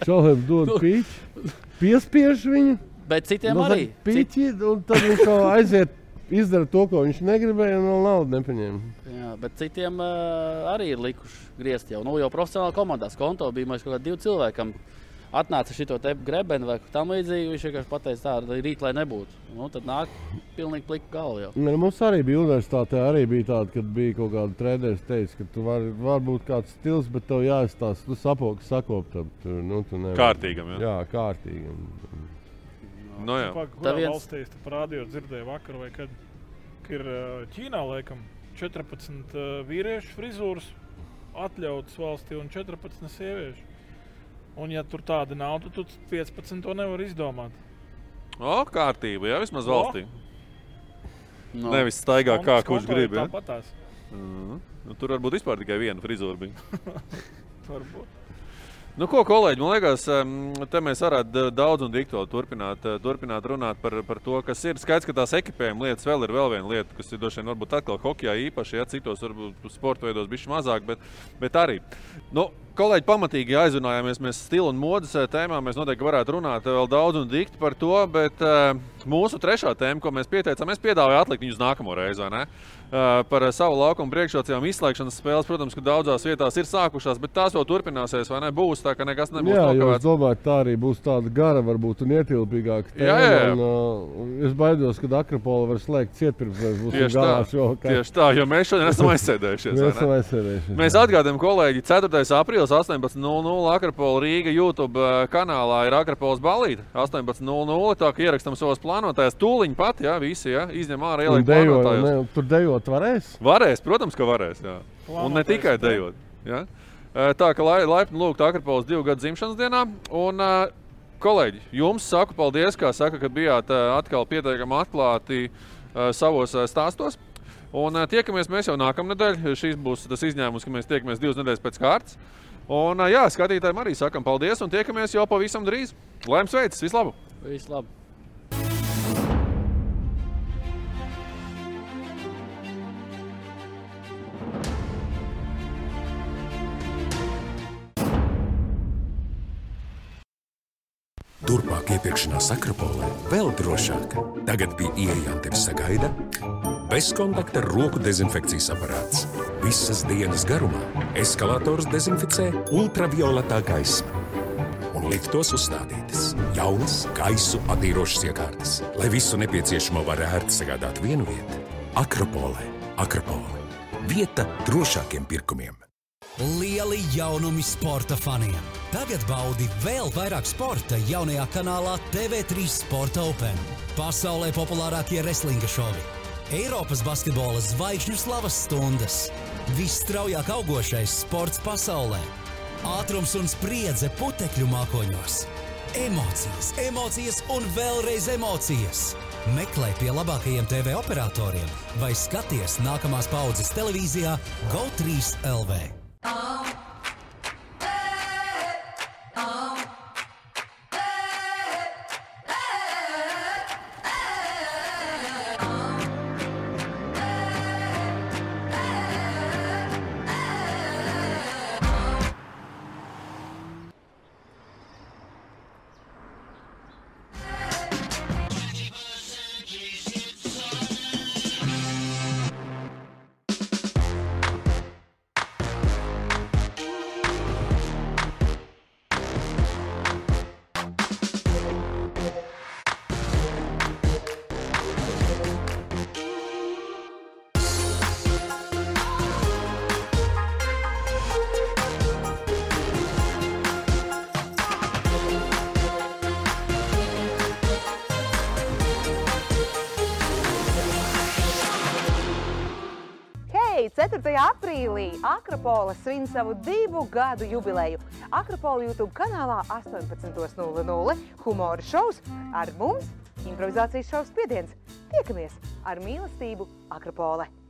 Šohem dod pīķi. Piespiež viņu. Bet citiem nu, arī. Pīķi, un tad viņš aiziet, izdara to, ko viņš negribēja, un vēl naudu nepaņēma. Jā, bet citiem uh, arī ir likuši griezt jau. Nu, jau profesionālā komandā konto bija kaut kādi divi cilvēki. kam Atnāca šī te grebena vai tam līdzīgi. Viņš vienkārši pateica, tā ir rīt, lai nebūtu. Nu, tad nāk pilnīgi plika galva. Ne, Mums arī bija universitātē, arī bija tāda, kad bija kaut kāda treneris, teica, ka tu vari var būt kāds stils, bet tev jāizstāsta, tu sapoki sakoptam. Tu, nu, tu nevari. Kārtīgam, jā. Jā, kārtīgam. Nu, jā. Kurā Tā viens- valstī es parādīju, dzirdēju vakar, vai kad ka ir Ķīnā laikam 14 uh, vīriešu frizūras atļautas valstī un 14 sieviešu. Un, ja tur tāda nav, tad tu 15 to nevar izdomāt. O, kārtība, jā, vismaz O. valstī. Nu, Nevis staigā kā kurš grib. Ja? Tāpatās. Mhm. Nu, tur varbūt vispār tikai viena frizūra bija. Varbūt. Nu, ko, kolēģi, man liekas, te mēs varētu da- daudz un dikti vēl turpināt, eh, turpināt runāt par, par to, kas ir. Skaidrs, ka tās ekipējuma lietas vēl ir vēl viena lieta, kas ir droši vien varbūt atkal hokeja īpaši, ja citos varbūt sporta veidos bišķi mazāk, bet, bet arī. Nu, kolēģi, pamatīgi aizrunājāmies mēs stilu un modes eh, tēmā. Mēs noteikti varētu runāt vēl daudz un dikti par to, bet mūsu trešā tēma, ko mēs pieteicām, mēs piedāvājām atlikt viņu uz nākamo reizi, vai ne? Uh, par savu laukumu priekšrocībām izslēgšanas spēles, protams, ka daudzās vietās ir sākušās, bet tās vēl turpināsies, vai ne? Būs tā, ka nekas nebūs Jā, jo es domāju, tā arī būs tāda gara, varbūt un ietilpīgāka. Jā, jā, jā. Un, uh, es baidos, ka Akropola var slēgt ciet pirms mēs būsim Tieši tā, galā šo tieši tā, jo mēs šodien esam aizsēdējušies. Mēs esam aizsēdējušies. Mēs atgādājam, kolēģi, 4. aprīlis 18.00 Akrapola Rīga YouTube eh, kanālā ir Akrapolas balīti 18.00. Tā kā ierakstām savos plānotājos, tūliņ pat, jā, visi jā, izņem ārā ielikt tur dejot varēs. Varēs, protams, ka varēs. Jā. Un ne tikai dejot. Jā. Tā kā lai, laipni lūgt Akrapolas divu gadu dzimšanas dienā. Un, kolēģi, jums saku paldies, kā saka, ka bijāt atkal pietiekami atklāti savos stāstos. Un tiekamies mēs jau nākamnedēļ. Šis būs tas izņēmums, ka mēs tiekamies divas nedēļas pēc kārtas. Un, jā, skatītājiem arī sakam paldies un tiekamies jau pavisam drīz. Lai jums veicas, vislabāk! Viss Turpmāk iepirkšanās Akropolē vēl drošāk. Tagad pie ieejām tevi sagaida bezkontakta roku dezinfekcijas aparāts. Visas dienas garumā eskalators dezinficē ultravioletā gaisma. Un liftos uzstādītas jaunas gaisu attīrošas iekārtas, lai visu nepieciešamo var ērti sagādāt vienu vietu. Akropolē, Akropole. Vieta drošākiem pirkumiem. Lieli jaunumi sporta faniem. Tagad baudi vēl vairāk sporta jaunajā kanālā TV3 Sporta Open. Pasaulē populārākie wrestlinga šovi, Eiropas basketbola zvaigžņu slavas stundas, visstraujāk augošais sports pasaulē, ātrums un spriedze putekļu mākoņos. Emocijas, emocijas un vēlreiz emocijas! Meklē pie labākajiem TV operatoriem vai skaties nākamās paudzes televīzijā GO3 LV. Oh. Akropola svin savu divu gadu jubileju. Akropola YouTube kanālā 18.00 humora šovs ar mums improvizācijas šovs spiediens. Tiekamies ar mīlestību Akropole!